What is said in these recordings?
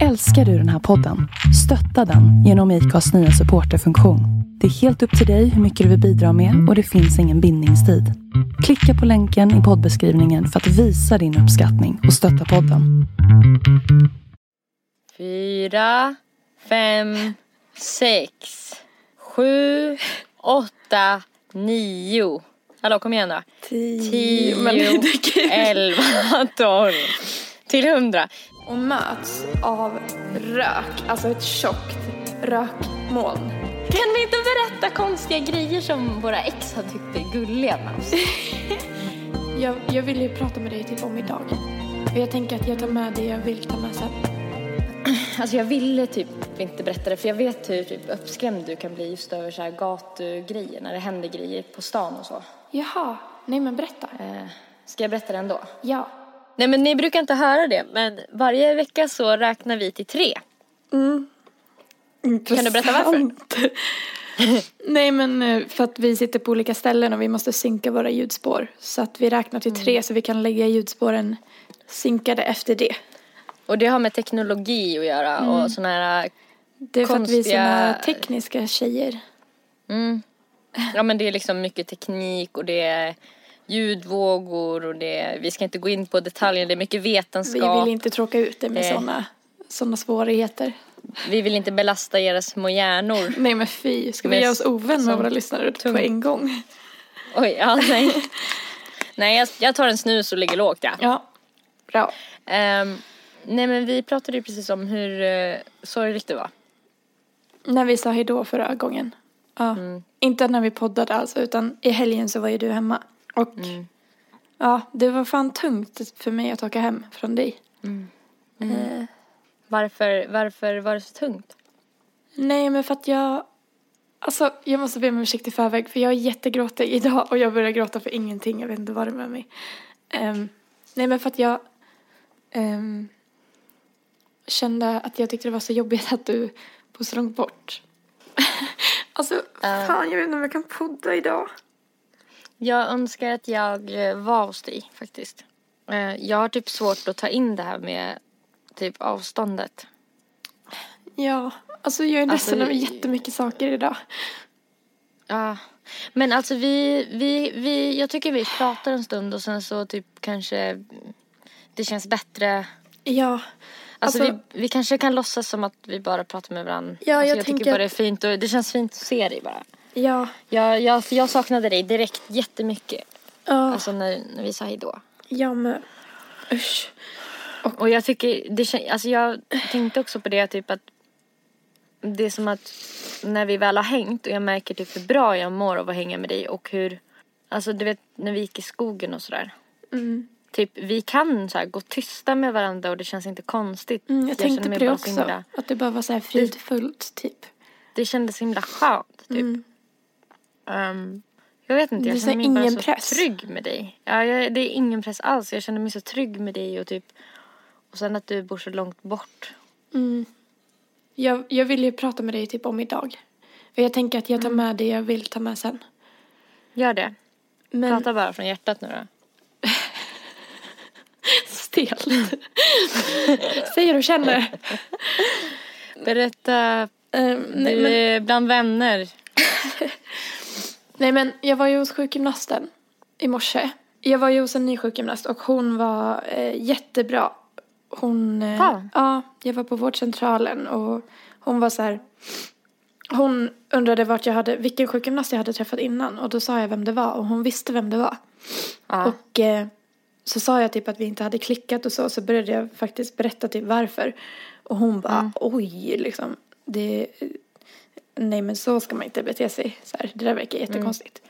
Älskar du den här podden? Stötta den genom IKAs nya supporterfunktion. Det är helt upp till dig hur mycket du vill bidra med och det finns ingen bindningstid. Klicka på länken i poddbeskrivningen för att visa din uppskattning och stötta podden. Fyra, fem, sex, sju, åtta, nio. Hallå, kom igen då. Tio, herregud. elva, tolv. Till hundra. Och möts av rök, alltså ett tjockt rökmoln. Kan vi inte berätta konstiga grejer som våra ex har tyckt är gulliga med oss? Jag, jag vill ju prata med dig typ om idag. Och jag tänker att jag tar med det jag vill ta med sen. Alltså jag ville typ inte berätta det för jag vet hur typ uppskrämd du kan bli just över så här gatugrejer när det händer grejer på stan och så. Jaha, nej men berätta. Eh, ska jag berätta det ändå? Ja. Nej men ni brukar inte höra det men varje vecka så räknar vi till tre. Kan du berätta varför? Intressant. nej men eh, för att vi sitter på olika ställen och vi måste synka våra ljudspår. Så att vi räknar till Mm. tre så vi kan lägga ljudspåren synkade efter det. Och det har med teknologi att göra och såna här Det är för att vi är Konstiga- såna tekniska tjejer. Mm. Ja men det är liksom mycket teknik och det är ljudvågor och det är, vi ska inte gå in på detaljer, det är mycket Vi vetenskap. vill inte tråka ut det med Det- såna, såna svårigheter. Vi vill inte belasta era små hjärnor. Nej men fy, ska vi göra oss ovän med våra lyssnare på tung. en gång? Oj, ja nej. nej jag, jag tar en snus och ligger lågt ja. Ja, bra. Ehm, nej men vi pratade ju precis om hur uh, sorgligt det var. När vi sa hejdå förra gången. Ja. Mm. Inte när vi poddade alltså, utan i helgen så var ju du hemma. Och Mm. ja, det var fan tungt för mig att åka hem från dig. Mm. Eh, Varför, varför var det så tungt? nej, men för att jag... Alltså, jag måste be om ursäkt i förväg för jag är jättegråtig idag och jag börjar gråta för ingenting. Jag vet inte vad det är med mig. Ehm, nej, men för att jag ehm, kände att jag tyckte det var så jobbigt att du bor så långt bort. alltså, fan, jag vet inte om jag kan podda idag. Jag önskar att jag eh, var hos dig faktiskt. Eh, Jag har typ svårt att ta in det här med typ avståndet. Ja, alltså jag är Alltså, ledsen över vi- jättemycket saker idag. Ja. Men alltså vi, vi, vi, jag tycker vi pratar en stund och sen så typ kanske det känns bättre. Ja, Alltså, Alltså- vi, vi kanske kan låtsas som att vi bara pratar med varandra. Ja, alltså, jag jag tycker bara det är att- fint och det känns fint att se dig bara. Ja, Jag, jag, jag saknade dig direkt jättemycket. ja, Alltså när, när vi sa hejdå. ja men usch. Och jag tycker, det alltså jag tänkte också på det typ att det är som att när vi väl har hängt och jag märker typ hur bra jag mår av att hänga med dig och hur, alltså du vet när vi gick i skogen och sådär. Mm. Typ vi kan så här gå tysta med varandra och det känns inte konstigt. Mm, jag tänkte känner på det också. så himla- Att det bara var så här fridfullt typ. det kändes himla skönt typ. Mm. Ehm, jag vet inte, Det är jag så känner mig bara ingen så press. trygg med dig. Ja, jag, det är ingen press alls. Jag känner mig så trygg med dig och typ och sen att du bor så långt bort. Mm. Jag, jag vill ju prata med dig typ om idag. Och jag tänker att jag tar med det jag vill ta med sen. Gör det. Men Prata bara från hjärtat nu då. stelt. Säg hur du känner. Berätta, Eh, nej, du men, är bland vänner. nej men jag var ju hos sjukgymnasten i morse. Jag var ju hos en ny sjukgymnast och hon var eh, jättebra. Hon, eh, Ja. ja, jag var på vårdcentralen och hon var så här. Hon undrade vart jag hade, vilken sjukgymnast jag hade träffat innan och då sa jag vem det var och hon visste vem det var. Ja. Och eh, så sa jag typ att vi inte hade klickat och så, så började jag faktiskt berätta typ varför. Och hon bara, oj, liksom, det, nej men så ska man inte bete sig. Så här, det där verkar jättekonstigt.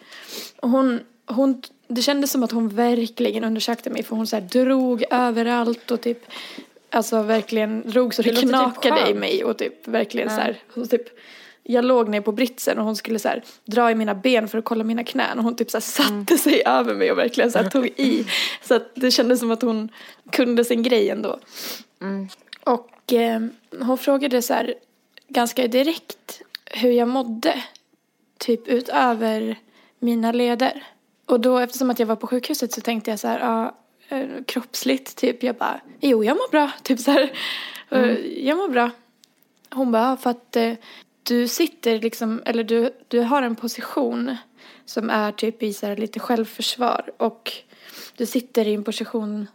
Och hon, hon, det kändes som att hon verkligen undersökte mig för hon så här drog överallt och typ, alltså verkligen drog så det, Det typ knakade i skönt. mig och typ verkligen så här, hon typ jag låg ner på britsen och hon skulle så här, dra i mina ben för att kolla mina knän och hon typ så här, satte sig över mig och verkligen så här, tog i. Så att det kändes som att hon kunde sin grej ändå. Mm. Och eh, hon frågade så här ganska direkt hur jag mådde. Typ utöver mina leder. Och då eftersom att jag var på sjukhuset så tänkte jag så här, ja, eh, kroppsligt typ. Jag bara, jo jag mår bra. Typ så här. Och Jag mår bra. Hon bara, "Ja, för att eh, du sitter liksom, eller du, du har en position som är typ i så här lite självförsvar och du sitter i en position,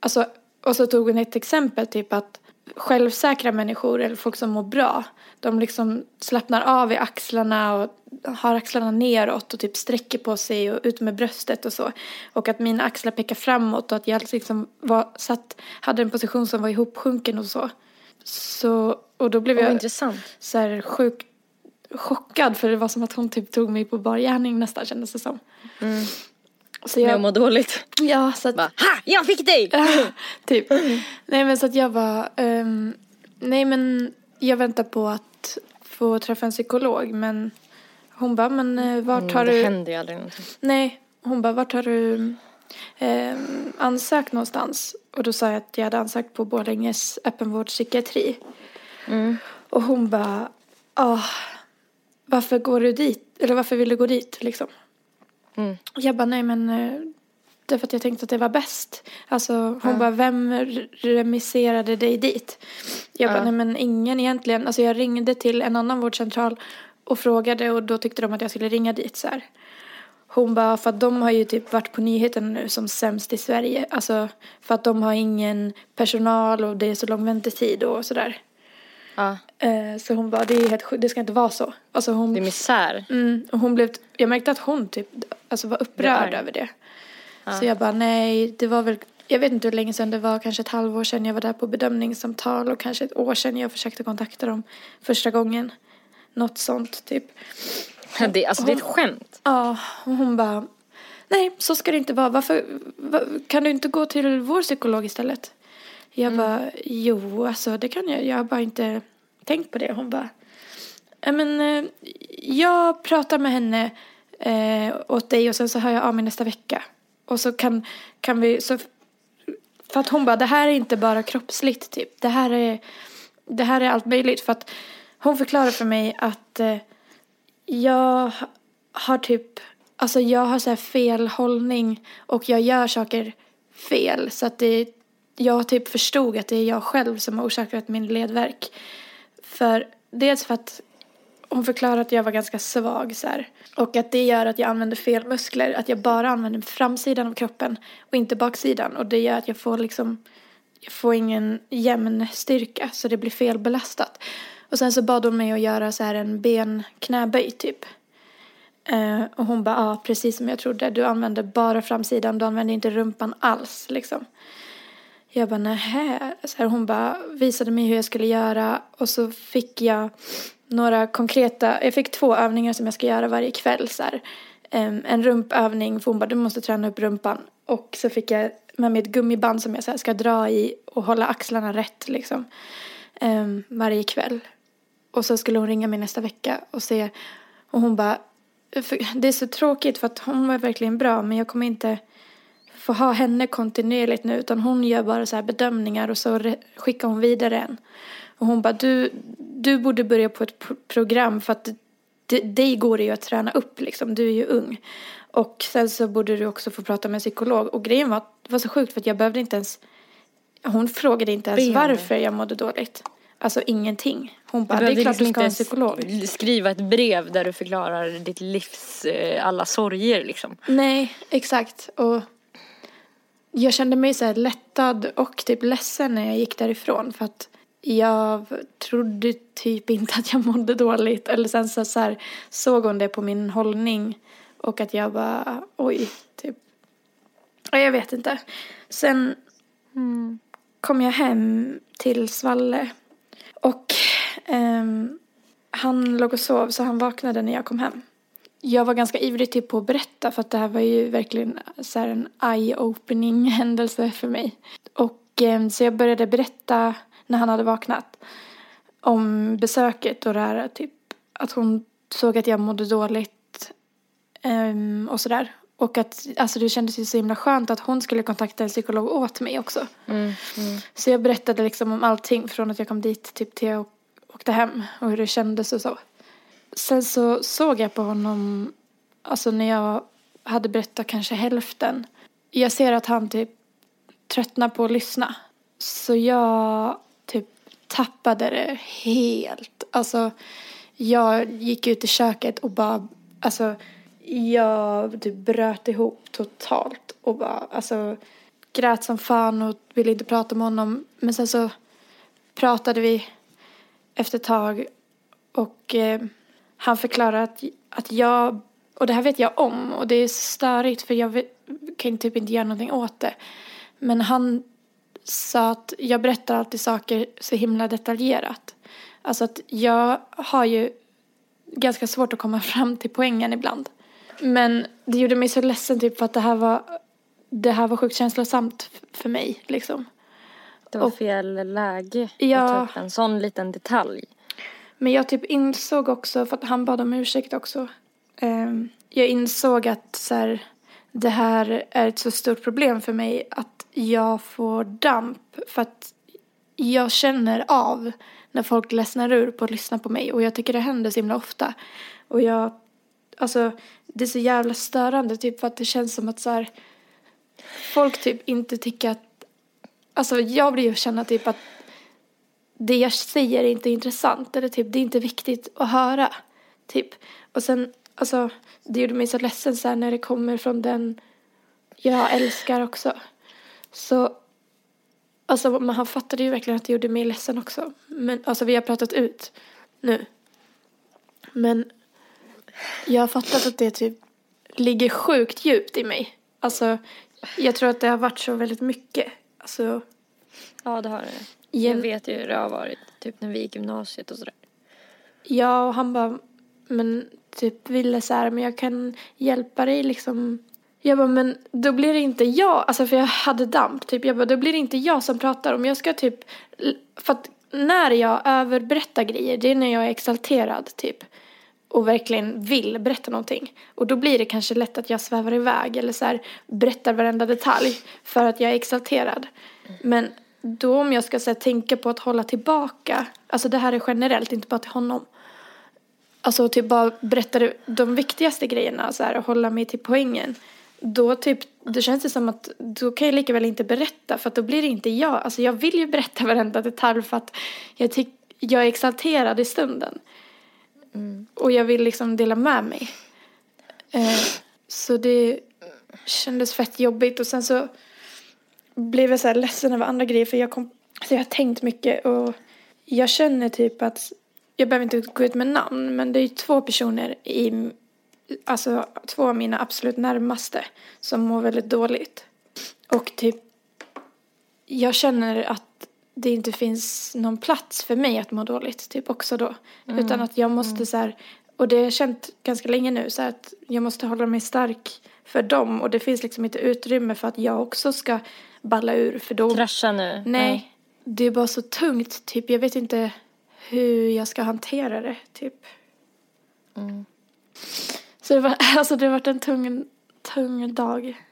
alltså, och så tog hon ett exempel typ att självsäkra människor eller folk som mår bra, de liksom slappnar av i axlarna och har axlarna neråt och typ sträcker på sig och ut med bröstet och så. Och att mina axlar pekar framåt och att jag liksom var, satt, hade en position som var ihopsjunken och så. Så, och då blev Vad jag intressant. så här sjukt chockad för det var som att hon typ tog mig på bar gärning nästan kändes det som. Mm. Så jag jag, mår dåligt. ja så att, Bara, ha! Jag fick dig! typ. Nej men så att jag var, ehm, nej men jag väntar på att få träffa en psykolog men hon bara, men eh, vart har Mm, det du, händer ju aldrig någonting. nej, hon bara, vart har du ehm, ansökt någonstans? Och då sa jag att jag hade ansökt på Borlänges öppenvårdspsykiatri. Mm. Och hon bara, ah, varför går du dit? Eller varför vill du gå dit liksom? Mm. Jag bara, nej men eh, det är för att jag tänkte att det var bäst. Alltså hon bara, vem remisserade dig dit? Jag bara, Ja. nej men ingen egentligen. Alltså jag ringde till en annan vårdcentral och frågade och då tyckte de att jag skulle ringa dit så här. Hon bara, för att de har ju typ varit på nyheterna nu som sämst i Sverige. Alltså för att de har ingen personal och det är så lång väntetid och sådär. Ja, Eh, så hon bara, det är helt det ska inte vara så. Alltså hon, det är misär. mm, och hon blev, jag märkte att hon typ, alltså var upprörd arg. över det. Ja. Så jag bara, nej, det var väl, jag vet inte hur länge sedan det var, kanske ett halvår sedan jag var där på bedömningssamtal och kanske ett år sedan jag försökte kontakta dem första gången. Något sånt typ. Det, alltså det är ett skämt. Ja, och hon bara, nej, så ska det inte vara. Varför, va, kan du inte gå till vår psykolog istället? Jag bara, jo, alltså det kan jag. Jag har bara inte tänkt på det. Hon bara, "Ja, men eh, jag pratar med henne eh, åt dig och sen så hör jag av mig nästa vecka. Och så kan, kan vi, så, för att hon bara, det här är inte bara kroppsligt typ. Det här är, det här är allt möjligt. För att hon förklarar för mig att eh, jag har typ, alltså jag har så här fel hållning och jag gör saker fel. Så att det, jag typ förstod att det är jag själv som har orsakat min ledvärk. För dels för att hon förklarade att jag var ganska svag så här. Och att det gör att jag använder fel muskler. Att jag bara använder framsidan av kroppen och inte baksidan. Och det gör att jag får liksom, jag får ingen jämn styrka så det blir felbelastat. Och sen så bad hon mig att göra så här en benknäböj typ. Eh, och hon bara, ja precis som jag trodde. Du använder bara framsidan, du använder inte rumpan alls liksom. Jag bara, nähä. Så här, hon bara visade mig hur jag skulle göra och så fick jag några konkreta, jag fick två övningar som jag ska göra varje kväll så här. En rumpövning, för hon bara, du måste träna upp rumpan. Och så fick jag med mig ett gummiband som jag så här, ska dra i och hålla axlarna rätt liksom. varje kväll. Och så skulle hon ringa mig nästa vecka och se. Och hon bara, det är så tråkigt för att hon var verkligen bra men jag kommer inte få ha henne kontinuerligt nu utan hon gör bara så här bedömningar och så skickar hon vidare en. Och hon bara, du, du borde börja på ett pro- program för att dig går det ju att träna upp liksom, du är ju ung. Och sen så borde du också få prata med en psykolog. Och grejen var, det var så sjukt för att jag behövde inte ens, hon frågade inte ens Be om det. varför jag mådde dåligt. Alltså ingenting. Hon bara, det är klart du liksom ska ha en psykolog. skriva ett brev där du förklarar ditt livs eh, alla sorger liksom. Nej, exakt. Och jag kände mig så här lättad och typ ledsen när jag gick därifrån för att jag trodde typ inte att jag mådde dåligt. Eller sen så, så här, såg hon det på min hållning och att jag bara oj, typ. Ja, jag vet inte. Sen kom jag hem till Svalle och ehm, han låg och sov så han vaknade när jag kom hem. Jag var ganska ivrig typ på att berätta för att det här var ju verkligen så här en eye-opening händelse för mig. Och eh, så jag började berätta när han hade vaknat om besöket och det här typ att hon såg att jag mådde dåligt ehm, och sådär. Och att alltså det kändes ju så himla skönt att hon skulle kontakta en psykolog åt mig också. Mm, mm. Så jag berättade liksom om allting från att jag kom dit typ till jag åkte hem och hur det kändes och så. Sen så såg jag på honom, alltså när jag hade berättat kanske hälften. Jag ser att han typ tröttnar på att lyssna. Så jag typ tappade det helt. Alltså, jag gick ut i köket och bara, alltså, jag typ bröt ihop totalt och bara, alltså, grät som fan och ville inte prata med honom. Men sen så pratade vi efter ett tag och eh, han förklarade att, att jag, och det här vet jag om och det är störigt för jag vet, kan typ inte göra någonting åt det. Men han sa att jag berättar alltid saker så himla detaljerat. Alltså att jag har ju ganska svårt att komma fram till poängen ibland. Men det gjorde mig så ledsen typ för att det här var, det här var sjukt känslosamt för mig liksom. Det var Och- fel läge Ja. att ta upp en sån liten detalj. Men jag typ insåg också, för att han bad om ursäkt också. ehm, jag insåg att så här, det här är ett så stort problem för mig att jag får damp. För att jag känner av när folk ledsnar ur på att lyssna på mig. Och jag tycker det händer så himla ofta. Och jag, alltså det är så jävla störande typ för att det känns som att så här, folk typ inte tycker att, alltså jag blir ju känna typ att det jag säger är inte intressant eller typ det är inte viktigt att höra. Typ. Och sen, alltså det gjorde mig så ledsen så här när det kommer från den jag älskar också. Så, alltså man, han fattade ju verkligen att det gjorde mig ledsen också. Men alltså vi har pratat ut nu. Men jag har fattat att det typ ligger sjukt djupt i mig. Alltså jag tror att det har varit så väldigt mycket. Alltså Ja, det har det. Jag vet ju hur det har varit. Typ när vi gick gymnasiet och sådär. Ja, och han bara, men typ ville så här, men jag kan hjälpa dig liksom. Jag bara, men då blir det inte jag, alltså för jag hade damp, typ. Jag bara, då blir det inte jag som pratar. Om jag ska typ, för att när jag överberättar grejer, det är när jag är exalterad, typ. Och verkligen vill berätta någonting. Och då blir det kanske lätt att jag svävar iväg eller så här, berättar varenda detalj för att jag är exalterad. Men då om jag ska här, tänka på att hålla tillbaka, alltså det här är generellt, inte bara till honom. Alltså typ bara berätta de viktigaste grejerna så här, och hålla mig till poängen. Då typ, det känns det som att då kan jag lika väl inte berätta för att då blir det inte jag. Alltså jag vill ju berätta varenda detalj för att jag, tyck, jag är exalterad i stunden. Och jag vill liksom dela med mig. Eh, så det kändes fett jobbigt och sen så blev jag så här ledsen över andra grejer för jag kom, så jag har tänkt mycket och jag känner typ att, jag behöver inte gå ut med namn men det är ju två personer i, alltså två av mina absolut närmaste som mår väldigt dåligt. Och typ, jag känner att det inte finns någon plats för mig att må dåligt, typ också då. Utan att jag måste så här, och det har jag känt ganska länge nu, så här att jag måste hålla mig stark för dem. Och det finns liksom inte utrymme för att jag också ska balla ur, för då... Krascha nu. Nej, det är bara så tungt, typ. Jag vet inte hur jag ska hantera det, typ. Mm. Så det, var, alltså, det har varit en tung, tung dag.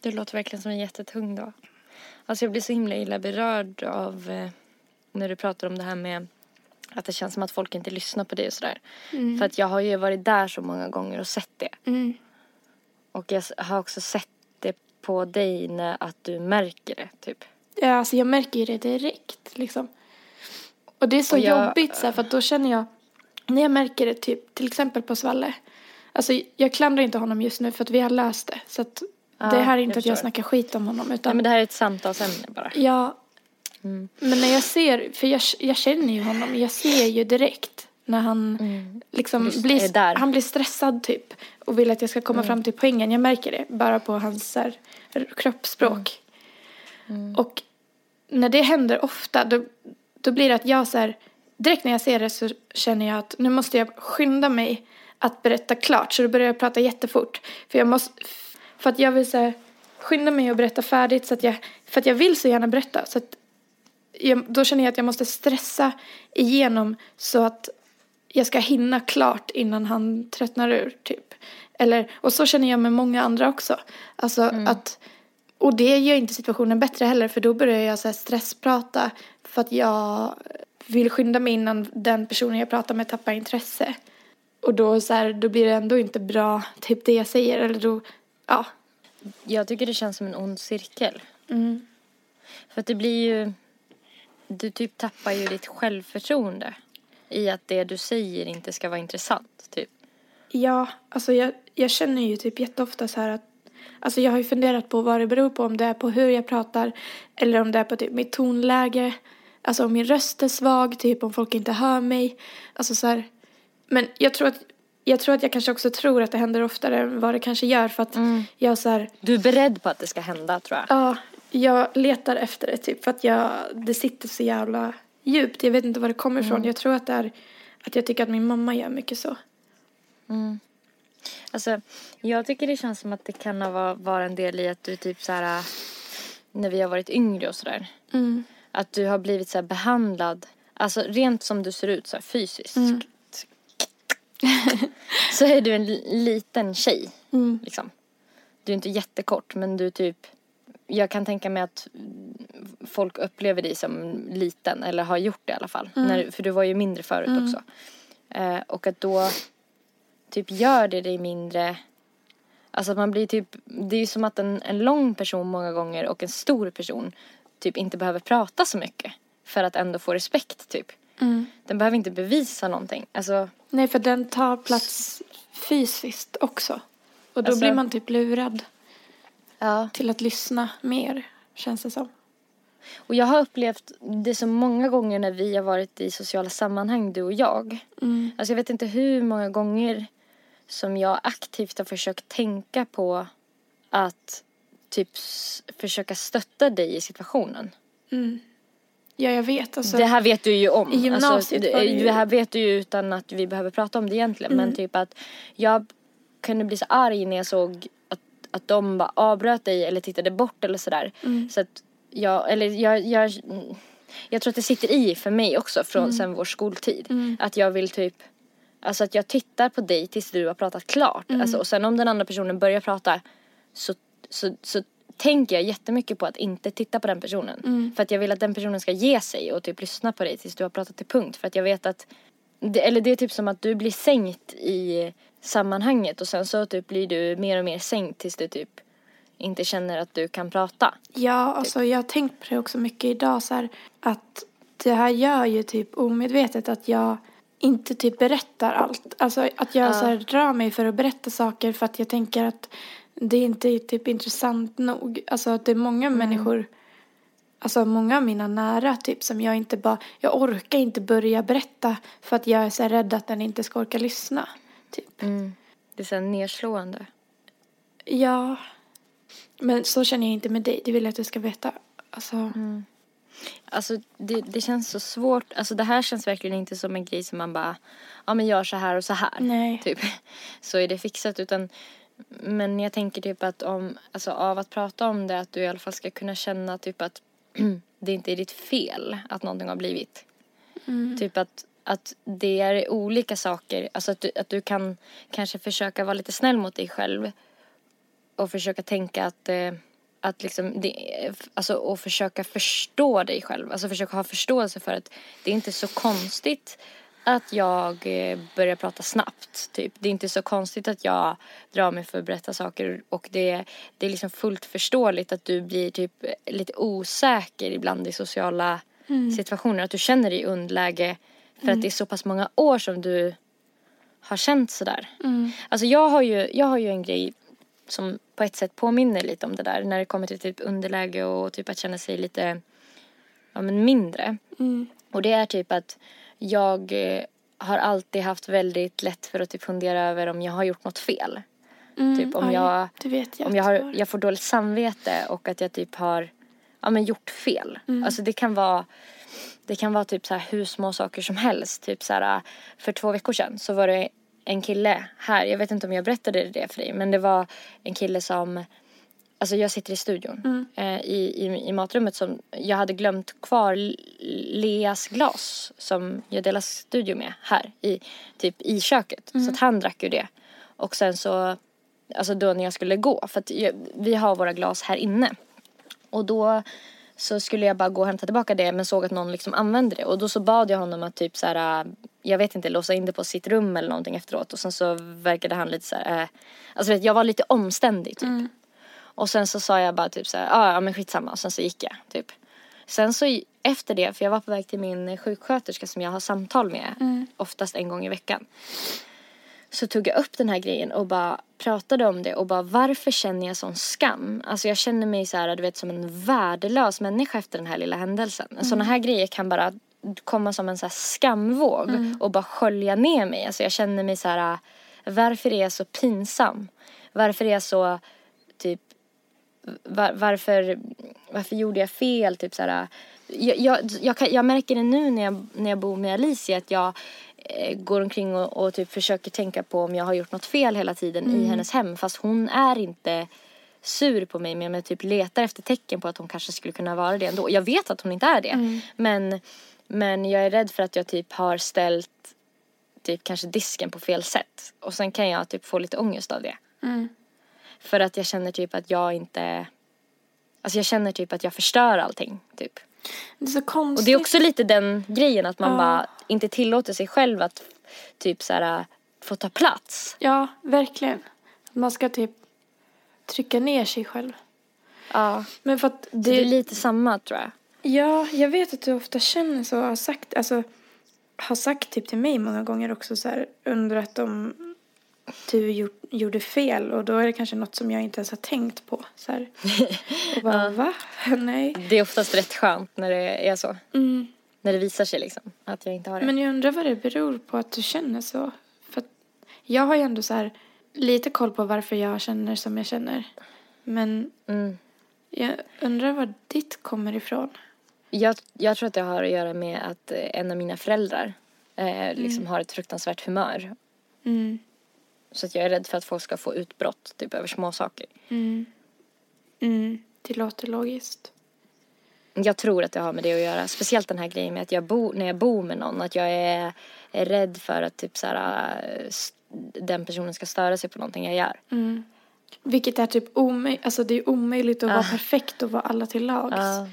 Det låter verkligen som en jättetung dag. Alltså jag blir så himla illa berörd av eh, när du pratar om det här med att det känns som att folk inte lyssnar på dig och sådär. För att jag har ju varit där så många gånger och sett det. Mm. Och jag har också sett på dig när att du märker det, typ. Ja, alltså jag märker ju det direkt liksom. Och det är så jag- jobbigt så här, för att då känner jag, när jag märker det typ, till exempel på Svalle. Alltså jag klandrar inte honom just nu för att vi har löst det. Så att Ja, det här är jag inte att jag snackar skit om honom Nej utan men det här är ett samtalsämne bara. Ja, Mm. men när jag ser, för jag, jag känner ju honom, jag ser ju direkt när han liksom Just- blir, är där. han blir stressad typ och vill att jag ska komma fram till poängen. Jag märker det bara på hans här, kroppsspråk. Och när det händer ofta då, då blir det att jag så här, direkt när jag ser det så känner jag att nu måste jag skynda mig att berätta klart så då börjar jag prata jättefort. För jag måste, för att jag vill så här, skynda mig och berätta färdigt så att jag, för att jag vill så gärna berätta. Så att jag, då känner jag att jag måste stressa igenom så att jag ska hinna klart innan han tröttnar ur typ. Eller, och så känner jag med många andra också. Alltså att, och det gör inte situationen bättre heller för då börjar jag så stressprata för att jag vill skynda mig innan den personen jag pratar med tappar intresse. Och då, så här, då blir det ändå inte bra, typ det jag säger. Eller då, ja. Jag tycker det känns som en ond cirkel. Mm. För att det blir ju... du typ tappar ju ditt självförtroende i att det du säger inte ska vara intressant, typ. Ja, alltså jag, jag känner ju typ jätteofta så här att Alltså jag har ju funderat på vad det beror på, om det är på hur jag pratar eller om det är på typ mitt tonläge. Alltså om min röst är svag, typ om folk inte hör mig. Alltså så här. Men jag tror att jag tror att jag kanske också tror att det händer oftare än vad det kanske gör för att jag så här, Du är beredd på att det ska hända, tror jag. ja, jag letar efter det typ för att jag, det sitter så jävla djupt. Jag vet inte var det kommer ifrån. Jag tror att det är att jag tycker att min mamma gör mycket så. Alltså, jag tycker det känns som att det kan ha va- vara en del i att du typ så här, äh, när vi har varit yngre och sådär. Att du har blivit så här behandlad, alltså rent som du ser ut så här fysiskt. så är du en li- liten tjej, liksom. Du är inte jättekort, men du typ, jag kan tänka mig att folk upplever dig som liten, eller har gjort det i alla fall. När, för du var ju mindre förut också. Eh, och att då typ gör det dig mindre Alltså att man blir typ, det är ju som att en, en lång person många gånger och en stor person typ inte behöver prata så mycket för att ändå få respekt typ. Den behöver inte bevisa någonting. Alltså, Nej, för den tar plats fysiskt också. Och då Alltså- blir man typ lurad ja. till att lyssna mer, känns det som. Och jag har upplevt det så många gånger när vi har varit i sociala sammanhang, du och jag. Alltså jag vet inte hur många gånger som jag aktivt har försökt tänka på att typ försöka stötta dig i situationen. Ja, jag vet. Alltså, Det här vet du ju om. I gymnasiet alltså, det, ju- det här vet du ju utan att vi behöver prata om det egentligen. Men typ att jag kunde bli så arg när jag såg att, att de bara avbröt dig eller tittade bort eller sådär. Så att jag, eller jag, jag, jag tror att det sitter i för mig också från sen vår skoltid. Att jag vill typ Alltså att jag tittar på dig tills du har pratat klart. Alltså, och sen om den andra personen börjar prata så, så, så tänker jag jättemycket på att inte titta på den personen. För att jag vill att den personen ska ge sig och typ lyssna på dig tills du har pratat till punkt. För att jag vet att, det, eller det är typ som att du blir sänkt i sammanhanget och sen så typ blir du mer och mer sänkt tills du typ inte känner att du kan prata. Ja, alltså jag har tänkt på det också mycket idag så här att det här gör ju typ omedvetet att jag inte typ berättar allt. Alltså att jag så här drar mig för att berätta saker för att jag tänker att det inte är typ intressant nog. Alltså att det är många människor, alltså många av mina nära typ som jag inte bara, jag orkar inte börja berätta för att jag är så här rädd att den inte ska orka lyssna. Typ. Det är så nedslående. Ja, men så känner jag inte med dig. Det vill jag att du ska veta. Alltså, Alltså det, det känns så svårt. Alltså det här känns verkligen inte som en grej som man bara, ja men gör så här och så här. Nej. Typ. Så är det fixat utan, men jag tänker typ att om, alltså av att prata om det att du i alla fall ska kunna känna typ att det inte är ditt fel att någonting har blivit. Typ att, att det är olika saker, alltså att du, att du kan kanske försöka vara lite snäll mot dig själv och försöka tänka att, eh, att liksom det, alltså och försöka förstå dig själv. Alltså försöka ha förståelse för att det är inte så konstigt att jag eh, börjar prata snabbt. Typ. Det är inte så konstigt att jag drar mig för att berätta saker och det, det är liksom fullt förståeligt att du blir typ lite osäker ibland i sociala situationer. Att du känner dig i underläge för att det är så pass många år som du har känt sådär. Alltså jag har, ju, jag har ju en grej som på ett sätt påminner lite om det där när det kommer till typ underläge och typ att känna sig lite ja, men mindre. Och det är typ att jag eh, har alltid haft väldigt lätt för att typ fundera över om jag har gjort något fel. typ om oj, jag, jag om jag, har, jag får dåligt samvete och att jag typ har ja, men gjort fel. Alltså det kan vara det kan vara typ så här hur små saker som helst. Typ så här, för två veckor sedan så var det en kille här, jag vet inte om jag berättade det för dig, men det var en kille som Alltså jag sitter i studion eh, i, i, i matrummet som jag hade glömt kvar Leas glas som jag delar studio med här i, typ i köket. Så att han drack ju det. Och sen så, alltså då när jag skulle gå, för att jag, vi har våra glas här inne. Och då så skulle jag bara gå och hämta tillbaka det men såg att någon liksom använde det. Och då så bad jag honom att typ så här, äh, jag vet inte, låsa in det på sitt rum eller någonting efteråt. Och sen så verkade han lite så här, äh, alltså vet, jag var lite omständig typ. Och sen så sa jag bara typ så här, "Ah, ja men skitsamma och sen så gick jag typ. Sen så efter det, för jag var på väg till min sjuksköterska som jag har samtal med oftast en gång i veckan. Så tog jag upp den här grejen och bara pratade om det och bara varför känner jag sån skam? Alltså jag känner mig så här, du vet som en värdelös människa efter den här lilla händelsen. Mm. Sådana här grejer kan bara komma som en så här skamvåg och bara skölja ner mig. Alltså jag känner mig så här, varför är jag så pinsam? Varför är jag så typ var, varför, varför gjorde jag fel? Typ så här, jag, jag, jag, kan, jag märker det nu när jag, när jag bor med Alicia att jag går omkring och, och typ försöker tänka på om jag har gjort något fel hela tiden i hennes hem fast hon är inte sur på mig men jag typ letar efter tecken på att hon kanske skulle kunna vara det ändå. Jag vet att hon inte är det men, men jag är rädd för att jag typ har ställt typ kanske disken på fel sätt och sen kan jag typ få lite ångest av det. För att jag känner typ att jag inte Alltså jag känner typ att jag förstör allting typ. Det är så konstigt. Och det är också lite den grejen att man Ja. bara inte tillåter sig själv att typ så här få ta plats. Ja, verkligen. Man ska typ trycka ner sig själv. Ja. Men för att Det, det är lite samma tror jag. Ja, jag vet att du ofta känner så och har sagt, alltså har sagt typ till mig många gånger också så här undrat om du gjort, gjorde fel och då är det kanske något som jag inte ens har tänkt på så här. Och bara va? Nej. Det är oftast rätt skönt när det är så. Mm. När det visar sig liksom att jag inte har det. Men jag undrar vad det beror på att du känner så. För jag har ju ändå så här lite koll på varför jag känner som jag känner. Men Mm. jag undrar var ditt kommer ifrån. Jag, jag tror att det har att göra med att eh, en av mina föräldrar eh, liksom har ett fruktansvärt humör. Så att jag är rädd för att folk ska få utbrott typ över små saker. Mm. Mm. Det låter logiskt. Jag tror att det har med det att göra. Speciellt den här grejen med att jag bor, när jag bor med någon, att jag är, är rädd för att typ så här, äh, den personen ska störa sig på någonting jag gör. Mm. Vilket är typ omöjligt, alltså det är omöjligt att vara Ah. perfekt och vara alla till lags. Ja,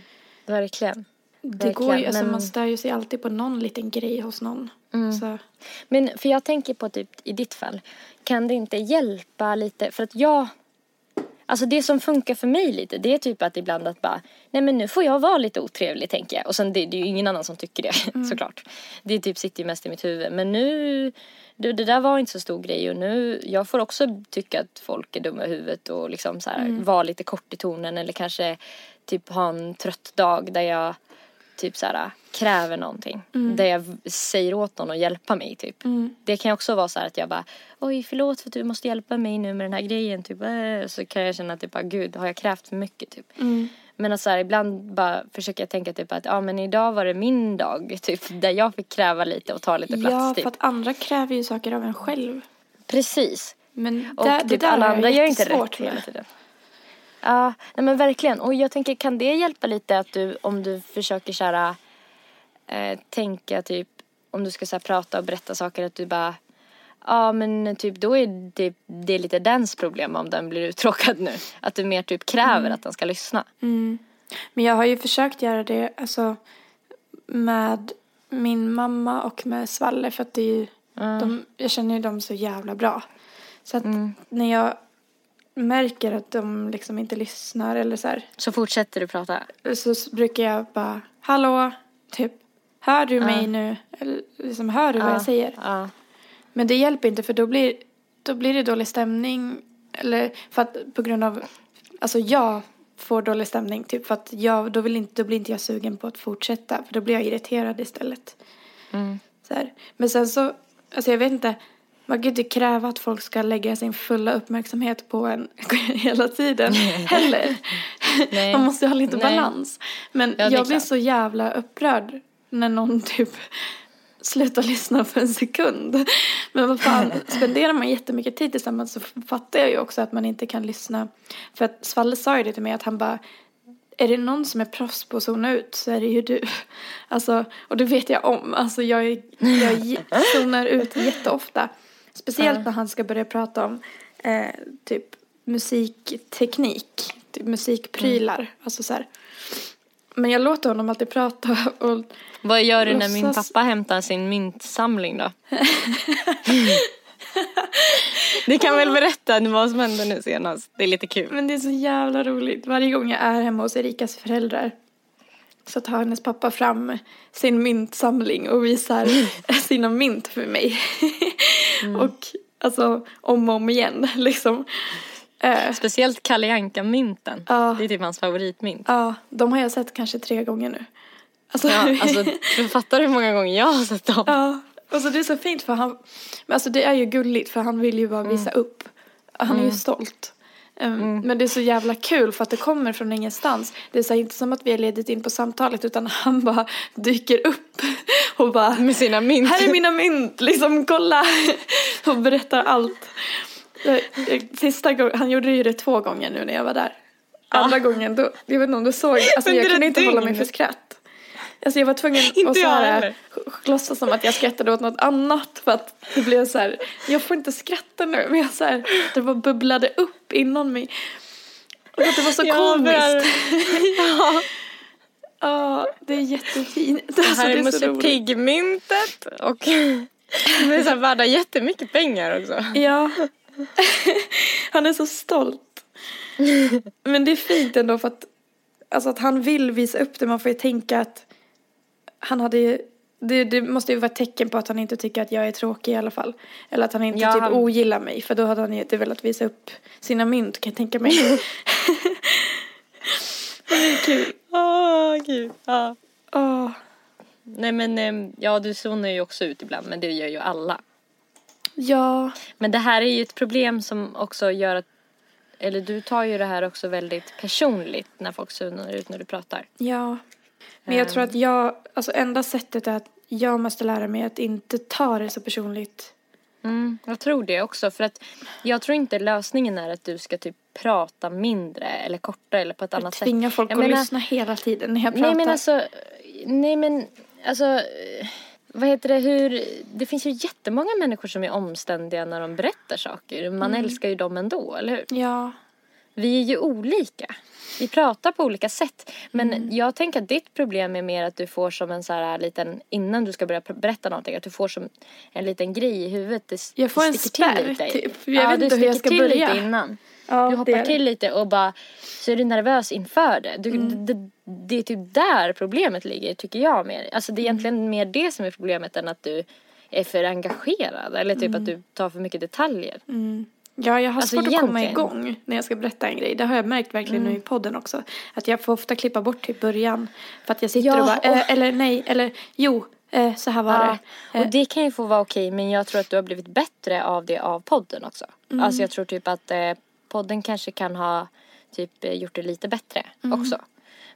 verkligen. Det går ju, verkligen, alltså men- man stör ju sig alltid på någon liten grej hos någon. Mm. Så, Men för jag tänker på typ i ditt fall, kan det inte hjälpa lite? För att jag, alltså det som funkar för mig lite, det är typ att ibland att bara, nej men nu får jag vara lite otrevlig tänker jag. Och sen det, det är ju ingen annan som tycker det såklart. Det typ sitter ju mest i mitt huvud. Men nu, det, det där var inte så stor grej och nu, jag får också tycka att folk är dumma i huvudet och liksom så här vara lite kort i tonen eller kanske typ ha en trött dag där jag typ så här kräver någonting. Där jag säger åt någon att hjälpa mig typ. mm. Det kan också vara så här att jag bara oj förlåt för att du måste hjälpa mig nu med den här grejen typ. äh, Så kan jag känna typ bara gud har jag krävt för mycket typ. Mm. Men att så här, ibland bara försöker jag tänka typ att ja men idag var det min dag typ där jag fick kräva lite och ta lite plats Ja, typ. för att andra kräver ju saker av en själv. Precis. Men Och där, typ det där alla andra gör inte rätt hela tiden. Ja, nej men verkligen. Och jag tänker, kan det hjälpa lite att du, om du försöker köra, eh, tänka typ, om du ska så här, prata och berätta saker, att du bara, ja men typ då är det, det är lite dens problem om den blir uttråkad nu. Att du mer typ kräver att den ska lyssna. Mm. Men jag har ju försökt göra det alltså, med min mamma och med Svalle för att det är ju, de, jag känner ju dem så jävla bra. Så att när jag märker att de liksom inte lyssnar eller så här Så fortsätter du prata. så brukar jag bara hallå, typ hör du mig nu? Eller liksom hör du vad jag säger? Ja. Men det hjälper inte för då blir, då blir det dålig stämning. Eller för att på grund av, alltså jag får dålig stämning typ för att jag, då, vill inte, då blir inte jag sugen på att fortsätta för då blir jag irriterad istället. Mm. Så här. Men sen så, alltså jag vet inte, man kan ju inte kräva att folk ska lägga sin fulla uppmärksamhet på en hela tiden heller. Nej. Man måste ju ha lite Nej. balans. Men Ja, jag blir så jävla upprörd när någon typ slutar lyssna för en sekund. Men vad fan, spenderar man jättemycket tid tillsammans så fattar jag ju också att man inte kan lyssna. För att Svalle sa ju det till mig att han bara är det någon som är proffs på att zona ut så är det ju du. Alltså, och det vet jag om. Alltså jag, är- jag zonar ut jätteofta. Speciellt när han ska börja prata om eh, typ musikteknik, typ musikprylar. Alltså så här. Men jag låter honom alltid prata och Vad gör du när min pappa hämtar sin myntsamling då? Ni kan väl berätta vad som hände nu senast? Det är lite kul. Men det är så jävla roligt. Varje gång jag är hemma hos Erikas föräldrar så tar hennes pappa fram sin myntsamling och visar sina mynt för mig. och alltså om och om igen liksom. Eh, Speciellt Kalle Anka-mynten. Ja. Det är typ hans favoritmynt. ja, de har jag sett kanske tre gånger nu. Alltså, Ja, alltså, du fattar hur många gånger jag har sett dem. Ja, alltså det är så fint för han, men alltså det är ju gulligt för han vill ju bara visa upp. Han är ju stolt. Um, Men det är så jävla kul för att det kommer från ingenstans. Det är så inte som att vi har ledit in på samtalet utan han bara dyker upp och bara Med sina mynt. här är mina mynt, liksom kolla och berättar allt. Eh, eh, Sista gången, han gjorde ju det två gånger nu när jag var där. Andra gången då, jag vet inte om du såg, alltså jag kunde inte hålla mig dygn. för skratt. Alltså jag var tvungen Inte att så här, låtsas som att jag skrattade åt något annat för att det blev så här, jag får inte skratta nu men jag så här, det bara bubblade upp inom mig. Och att det var så Ja, komiskt. Ja, Ja, det är jättefint. det Alltså, här är så Musse roligt. Pigg-myntet. Och de är så här värda jättemycket pengar också. Ja. Han är så stolt. Men det är fint ändå för att, alltså att han vill visa upp det. Man får ju tänka att han hade ju- det, det måste ju vara ett tecken på att han inte tycker att jag är tråkig i alla fall. Eller att han inte Ja, typ han- ogillar mig. För då hade han ju inte velat visa upp sina mynt kan jag tänka mig. det är kul. Åh, gud. Ja. Åh. Nej men, eh, ja du zonar ju också ut ibland men det gör ju alla. Ja. Men det här är ju ett problem som också gör att, eller du tar ju det här också väldigt personligt när folk zonar ut när du pratar. Ja. Men jag tror att jag, alltså enda sättet är att jag måste lära mig att inte ta det så personligt. Mm, jag tror det också för att jag tror inte lösningen är att du ska typ prata mindre eller kortare eller på ett annat sätt. Tvinga folk Jag att menar- lyssna hela tiden när jag pratar. Nej men alltså, nej men alltså, vad heter det, hur, det finns ju jättemånga människor som är omständiga när de berättar saker. Man älskar ju dem ändå, eller hur? Ja. Vi är ju olika. Vi pratar på olika sätt. Men jag tänker att ditt problem är mer att du får som en så här liten, innan du ska börja berätta någonting, att du får som en liten grej i huvudet. Det, Jag får en sticker till spärr, typ. Jag vet du inte hur jag sticker ska till börja. lite innan. Ja, du hoppar till lite och bara så är du nervös inför det. Du, Mm. det, det är typ där problemet ligger tycker jag mer. Alltså det är Mm. egentligen mer det som är problemet än att du är för engagerad eller typ att du tar för mycket detaljer. Mm. Ja, jag har Alltså, svårt att komma egentligen. igång när jag ska berätta en grej. Det har jag märkt verkligen nu i podden också. Att jag får ofta klippa bort till början. För att jag sitter Ja, och bara, och- eh, eller nej, eller jo, eh, så här var Ja, det. och Eh, det kan ju få vara okej men jag tror att du har blivit bättre av det av podden också. Mm. Alltså jag tror typ att eh, podden kanske kan ha typ eh, gjort det lite bättre Mm. också.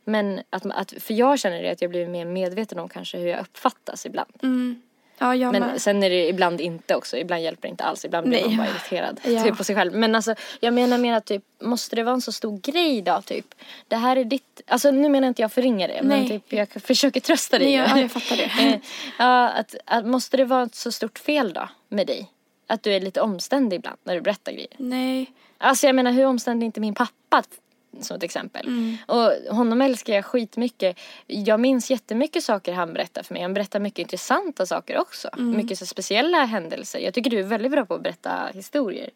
Men att, att, för jag känner det att jag blir mer medveten om kanske hur jag uppfattas ibland. mm. Ja, jag Men med. sen är det ibland inte också, ibland hjälper det inte alls, ibland blir Nej. man bara irriterad Ja. typ på sig själv. Men alltså jag menar mer att typ, måste det vara en så stor grej då typ? Det här är ditt, alltså nu menar inte jag förringa det men Nej. typ jag försöker trösta dig. Nej, ja, jag fattar det. Eh, ja, att, att, måste det vara ett så stort fel då med dig? Att du är lite omständig ibland när du berättar grejer. Nej. Alltså jag menar hur omständig är inte min pappa som ett exempel. Mm. Och honom älskar jag skitmycket. Jag minns jättemycket saker han berättar för mig. Han berättar mycket intressanta saker också. Mm. Mycket så speciella händelser. Jag tycker du är väldigt bra på att berätta historier.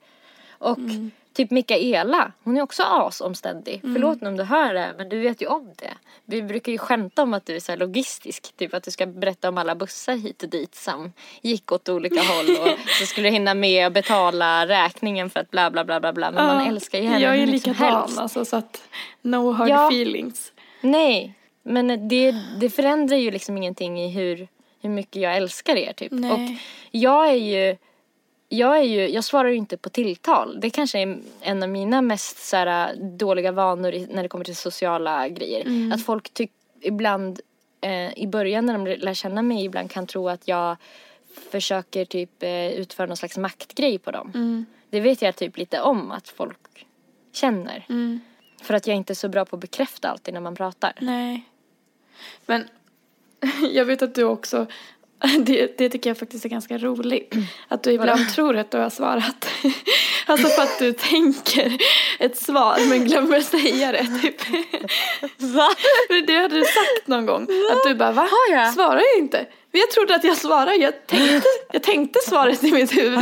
Och Mm. typ Mikaela, hon är också asomständig. Mm. Förlåt om du hör det, men du vet ju om det. Vi brukar ju skämta om att du är så logistisk. Typ att du ska berätta om alla bussar hit och dit som gick åt olika håll. Och så skulle du hinna med att betala räkningen för att bla bla bla bla bla. Men man Ja, älskar ju henne Jag är likadan alltså så att no hard Ja. feelings. Nej, men det, det förändrar ju liksom ingenting i hur, hur mycket jag älskar er typ. Nej. Och jag är ju, jag är ju, jag svarar ju inte på tilltal. Det kanske är en av mina mest så här, dåliga vanor när det kommer till sociala grejer. Mm. Att folk tyck, ibland eh, i början när de lär känna mig ibland kan tro att jag försöker typ eh, utföra någon slags maktgrej på dem. Mm. Det vet jag typ lite om att folk känner. Mm. För att jag inte är så bra på att bekräfta alltid när man pratar. Nej. Men jag vet att du också, det, det tycker jag faktiskt är ganska roligt. Att du ibland tror att du har svarat. Alltså för att du tänker ett svar men glömmer säga det typ. Va? Det hade du sagt någon gång. Att du bara va? Jag? Svarar jag inte? Men jag trodde att jag svarade. Jag tänkte, jag tänkte svaret i mitt huvud.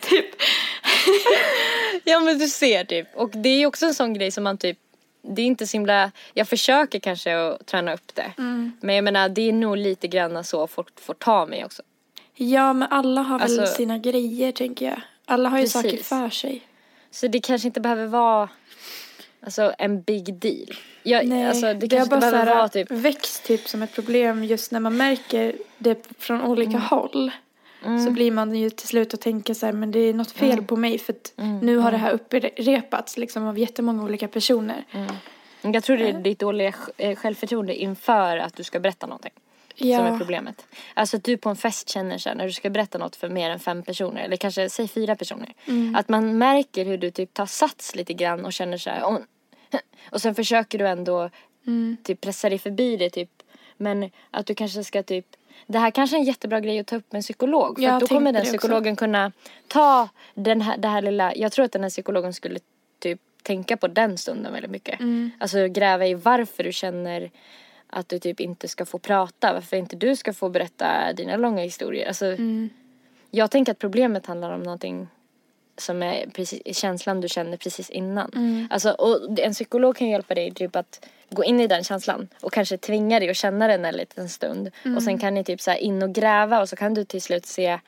Typ. Ja men du ser typ. Och det är också en sån grej som man typ det är inte så himla, jag försöker kanske att träna upp det. Mm. Men jag menar det är nog lite grann så folk får ta mig också. Ja, men alla har väl Alltså- sina grejer tänker jag. Alla har ju saker för sig. Så det kanske inte behöver vara alltså, en big deal. Jag, Nej, alltså, det det kanske bara behöver vara typ växt typ som ett problem just när man märker det från olika Mm. håll. Så blir man ju till slut att tänka så här, men det är något fel Mm. på mig för att nu har det här upprepats liksom av jättemånga olika personer. Jag tror det är ditt dåliga eh, självförtroende inför att du ska berätta någonting. Som är Ja, problemet. Alltså att du på en fest känner så här, när du ska berätta något för mer än fem personer, eller kanske säg fyra personer. Mm. Att man märker hur du typ tar sats lite grann och känner så här, och, och sen försöker du ändå Mm. typ pressa dig förbi det typ. Men att du kanske ska typ, det här kanske är en jättebra grej att ta upp med en psykolog. För Jag då kommer den det också. psykologen kunna ta den här, det här lilla, jag tror att den här psykologen skulle typ tänka på den stunden väldigt mycket. Mm. Alltså gräva i varför du känner att du typ inte ska få prata, varför inte du ska få berätta dina långa historier. Alltså, Mm. Jag tänker att problemet handlar om någonting som är precis, känslan du känner precis innan. Mm. Alltså, och en psykolog kan hjälpa dig typ att gå in i den känslan och kanske tvinga dig att känna den en liten stund. Och Mm. sen kan ni typ så in och gräva och så kan du till slut se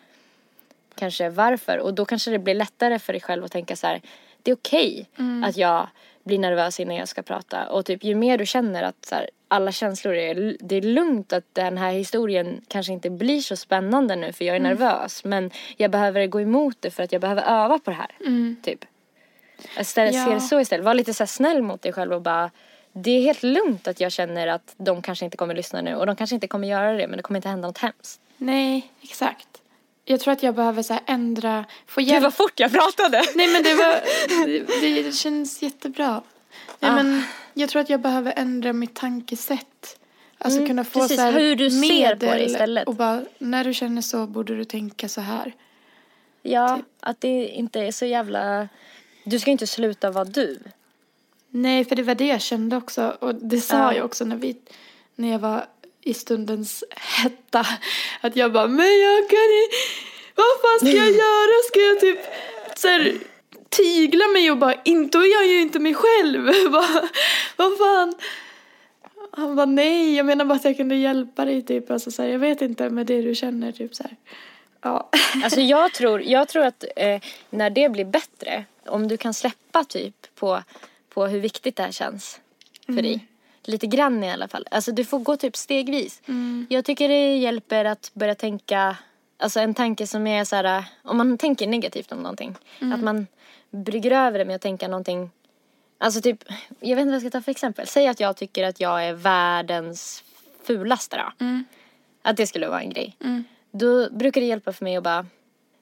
kanske varför. Och då kanske det blir lättare för dig själv att tänka så här, det är okej Mm. att jag blir nervös innan jag ska prata. Och typ ju mer du känner att så här, alla känslor är, det är lugnt att den här historien kanske inte blir så spännande nu för jag är nervös. Men jag behöver gå emot det för att jag behöver öva på det här. Mm. Typ. Istället, Ja. Se det så istället. Var lite så snäll mot dig själv och bara det är helt lugnt att jag känner att de kanske inte kommer lyssna nu och de kanske inte kommer göra det men det kommer inte hända något hemskt. Nej, exakt. Jag tror att jag behöver så ändra, få Gud hjälp. vad fort jag pratade! Nej men det var, det, det känns jättebra. Nej, Ah. men jag tror att jag behöver ändra mitt tankesätt. Alltså Mm, kunna få precis, så hur du ser på det istället. Och bara, när du känner så borde du tänka så här. Ja, att det inte är så jävla... Du ska inte sluta vara du. Nej, för det var det jag kände också. Och det sa Ja. jag också när, vi, när jag var i stundens hetta. Att jag bara, men jag kan inte... Vad fan ska jag göra? Ska jag typ så här, tygla mig och bara, inte, och jag är ju inte mig själv. bara, vad fan? Han bara, nej, jag menar bara att jag kunde hjälpa dig typ. Alltså så här, jag vet inte med det du känner typ så här. Ja. Alltså jag tror, jag tror att eh, när det blir bättre, om du kan släppa typ på, på hur viktigt det här känns för dig. Lite grann i alla fall. Alltså du får gå typ stegvis. Jag tycker det hjälper att börja tänka, alltså en tanke som är så här, om man tänker negativt om någonting. Att man brygger över det med att tänka någonting Alltså typ, jag vet inte vad jag ska ta för exempel. Säg att jag tycker att jag är världens fulaste då. Att det skulle vara en grej. Då brukar det hjälpa för mig att bara,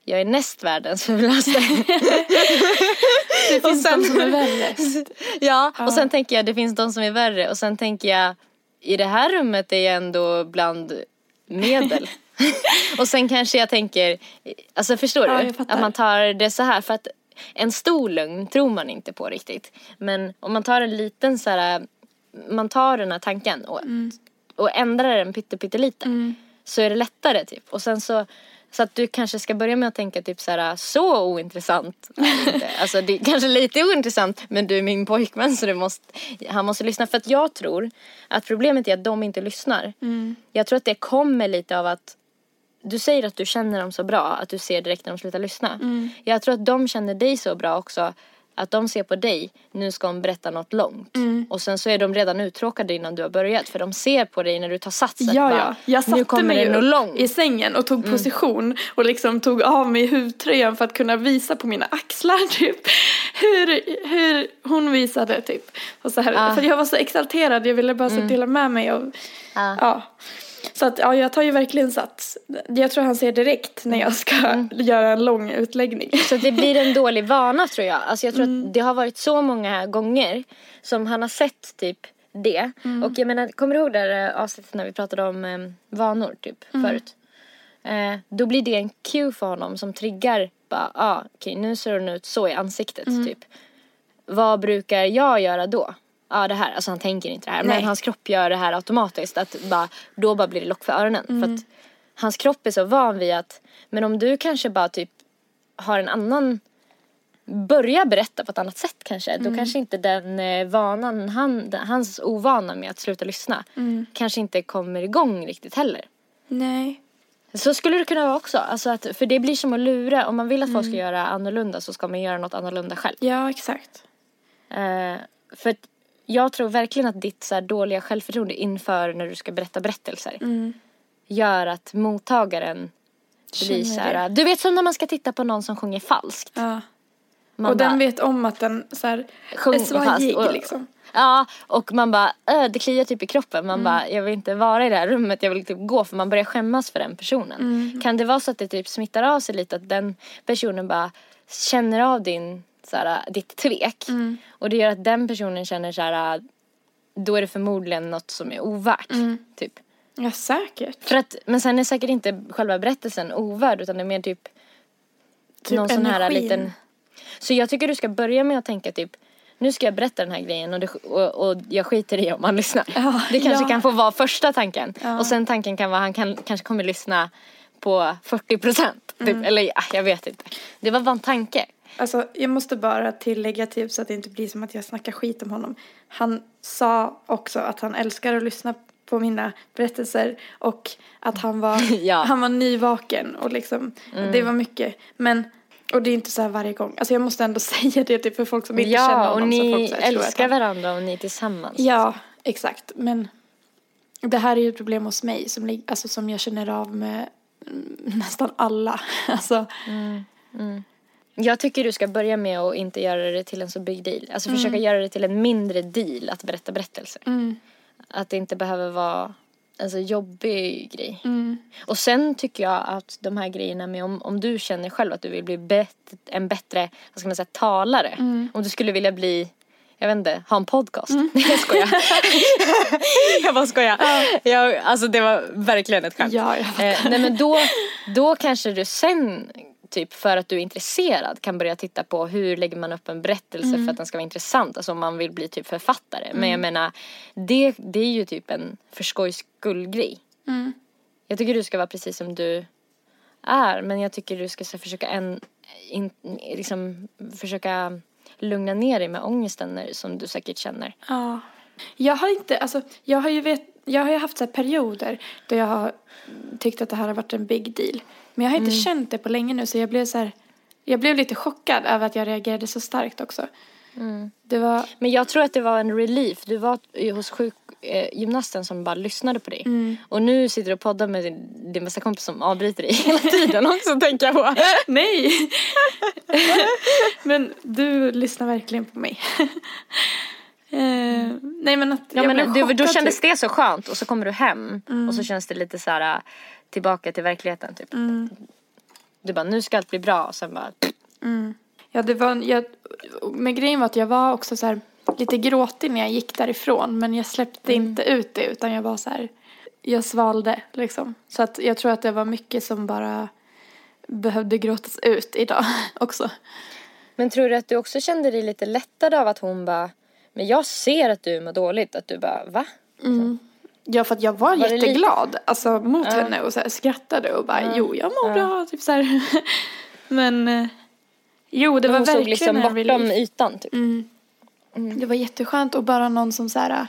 jag är näst världens fulaste. Det finns sen- de som är värre. ja, och sen tänker jag det finns de som är värre. Och sen tänker jag, i det här rummet är jag ändå bland medel. och sen kanske jag tänker, alltså förstår Ja, du? Att man tar det så här. För att en stor lögn tror man inte på riktigt. Men om man tar en liten så här, man tar den här tanken och, och ändrar den pyttelite så är det lättare typ. Och sen så, så att du kanske ska börja med att tänka typ så här, så ointressant. Alltså det är kanske lite ointressant men du är min pojkvän så du måste, han måste lyssna. För att jag tror att problemet är att de inte lyssnar. Jag tror att det kommer lite av att du säger att du känner dem så bra att du ser direkt när de slutar lyssna. Jag tror att de känner dig så bra också att de ser på dig, nu ska hon berätta något långt. Och sen så är de redan uttråkade innan du har börjat för de ser på dig när du tar sats Ja, bara, ja. Jag nu satte kommer mig det något långt. i sängen och tog position och liksom tog av mig huvtröjan för att kunna visa på mina axlar typ. Hur, hur hon visade typ. Och så här, Ja. För jag var så exalterad, jag ville bara så dela med mig av, Ja. ja. Så att ja, jag tar ju verkligen sats. Jag tror han ser direkt när jag ska göra en lång utläggning. Så det blir en dålig vana tror jag. Alltså jag tror Mm. att det har varit så många gånger som han har sett typ det. Mm. Och jag menar, kommer du ihåg det här avsnittet när vi pratade om eh, vanor typ Mm. förut? Eh, då blir det en cue för honom som triggar bara, ah, okej nu ser hon ut så i ansiktet Mm. typ. Vad brukar jag göra då? Ja det här, alltså han tänker inte det här Nej. men hans kropp gör det här automatiskt. Att bara, då bara blir det lock för öronen. För Mm. att hans kropp är så van vid att, men om du kanske bara typ har en annan börja berätta på ett annat sätt kanske. Då kanske inte den eh, vanan, han, hans ovana med att sluta lyssna kanske inte kommer igång riktigt heller. Nej. Så skulle det kunna vara också. Alltså att, för det blir som att lura. Om man vill att folk ska göra annorlunda så ska man göra något annorlunda själv. Ja, exakt. Eh, för att jag tror verkligen att ditt så här, dåliga självförtroende inför när du ska berätta berättelser Mm. gör att mottagaren blir så här, du vet som när man ska titta på någon som sjunger falskt. Ja. Man och bara, den vet om att den så här, Sjunger är svajig och- liksom. Ja, och man bara, äh, det kliar typ i kroppen. Man Mm. bara, jag vill inte vara i det här rummet, jag vill typ gå för man börjar skämmas för den personen. Mm. Kan det vara så att det typ smittar av sig lite att den personen bara känner av din, så här, ditt tvek. Mm. Och det gör att den personen känner så här, då är det förmodligen något som är ovärt. Mm. Typ. Ja, säkert. För att, men sen är säkert inte själva berättelsen ovärd utan det är mer typ, Typ någon sån här energin. liten... Så jag tycker du ska börja med att tänka typ nu ska jag berätta den här grejen och, det, och, och jag skiter i om han lyssnar. Ja, det kanske ja. kan få vara första tanken. Ja. Och sen tanken kan vara han kan, kanske kommer lyssna på 40 procent. Typ. Mm. Eller ja, jag vet inte. Det var bara en tanke. Alltså, jag måste bara tillägga typ så att det inte blir som att jag snackar skit om honom. Han sa också att han älskar att lyssna på mina berättelser och att han var, Ja. Mm. han var nyvaken och liksom, det var mycket. Men, och det är inte så här varje gång. Alltså jag måste ändå säga det typ för folk som inte känner Ja, honom. och så ni folk här älskar varandra och ni är tillsammans. Ja, exakt. Men det här är ju ett problem hos mig som, alltså, som jag känner av med mm, nästan alla. Alltså, Jag tycker du ska börja med att inte göra det till en så big deal. Alltså försöka göra det till en mindre deal att berätta berättelser. Att det inte behöver vara en så jobbig grej. Och sen tycker jag att de här grejerna med om, om du känner själv att du vill bli bet, en bättre, vad ska man säga, talare. Om du skulle vilja bli jag vet inte, ha en podcast. Nej jag skojar. jag bara skojar. Jag, alltså det var verkligen ett skämt. Ja, jag eh, nej men då, då kanske du sen typ för att du är intresserad kan börja titta på hur lägger man upp en berättelse Mm. för att den ska vara intressant. Alltså om man vill bli typ författare. Men jag menar det, det är ju typ en för skojs skull grej. Mm. Jag tycker du ska vara precis som du är men jag tycker du ska så, försöka en, in, liksom, försöka lugna ner dig med ångesten som du säkert känner. Ja. Jag har inte, alltså jag har ju vet, jag har ju haft så här perioder då jag har tyckt att det här har varit en big deal. Men jag har inte känt det på länge nu så jag blev så här, jag blev lite chockad över att jag reagerade så starkt också. Det var, Men jag tror att det var en relief. Du var hos sjukgymnasten som bara lyssnade på dig. Och nu sitter du och poddar med din, din bästa kompis som avbryter dig hela tiden också tänker jag på. nej! men du lyssnar verkligen på mig. eh, nej men att Ja, jag blev men du, då chockad, kändes typ. Mm. det så skönt och så kommer du hem och så känns det lite så här tillbaka till verkligheten typ. Mm. Du bara nu ska allt bli bra och sen bara Ja, det var, jag, men grejen var att jag var också så här lite gråtig när jag gick därifrån. Men jag släppte inte ut det utan jag var så här, jag svalde liksom. Så att jag tror att det var mycket som bara behövde gråtas ut idag också. Men tror du att du också kände dig lite lättad av att hon bara men jag ser att du mår dåligt att du bara va? Ja, för att jag var, Var jätteglad alltså, mot henne och så här, skrattade och bara jo, jag mår bra, typ så här. Men eh, jo, det var hon såg verkligen liksom en bortom relief. ytan typ. Det var jätteskönt och bara någon som så här,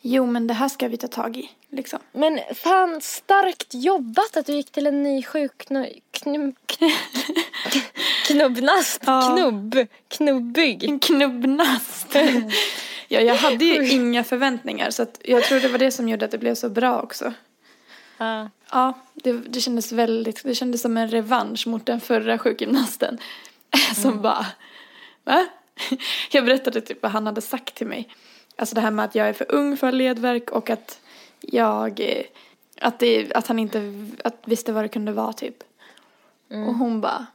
jo men det här ska vi ta tag i, liksom. Men fan starkt jobbat att du gick till en ny sjukknu... Knu, knubbnast? Ja. Knubb? Knubbig? En knubbnast. ja, jag hade ju inga förväntningar så att jag tror det var det som gjorde att det blev så bra också. Ja. Ja, det, det kändes väldigt, det kändes som en revansch mot den förra sjukgymnasten. som bara, va? jag berättade typ vad han hade sagt till mig. Alltså det här med att jag är för ung för ledverk och att jag, eh, att, det, att han inte att visste vad det kunde vara typ. Och hon bara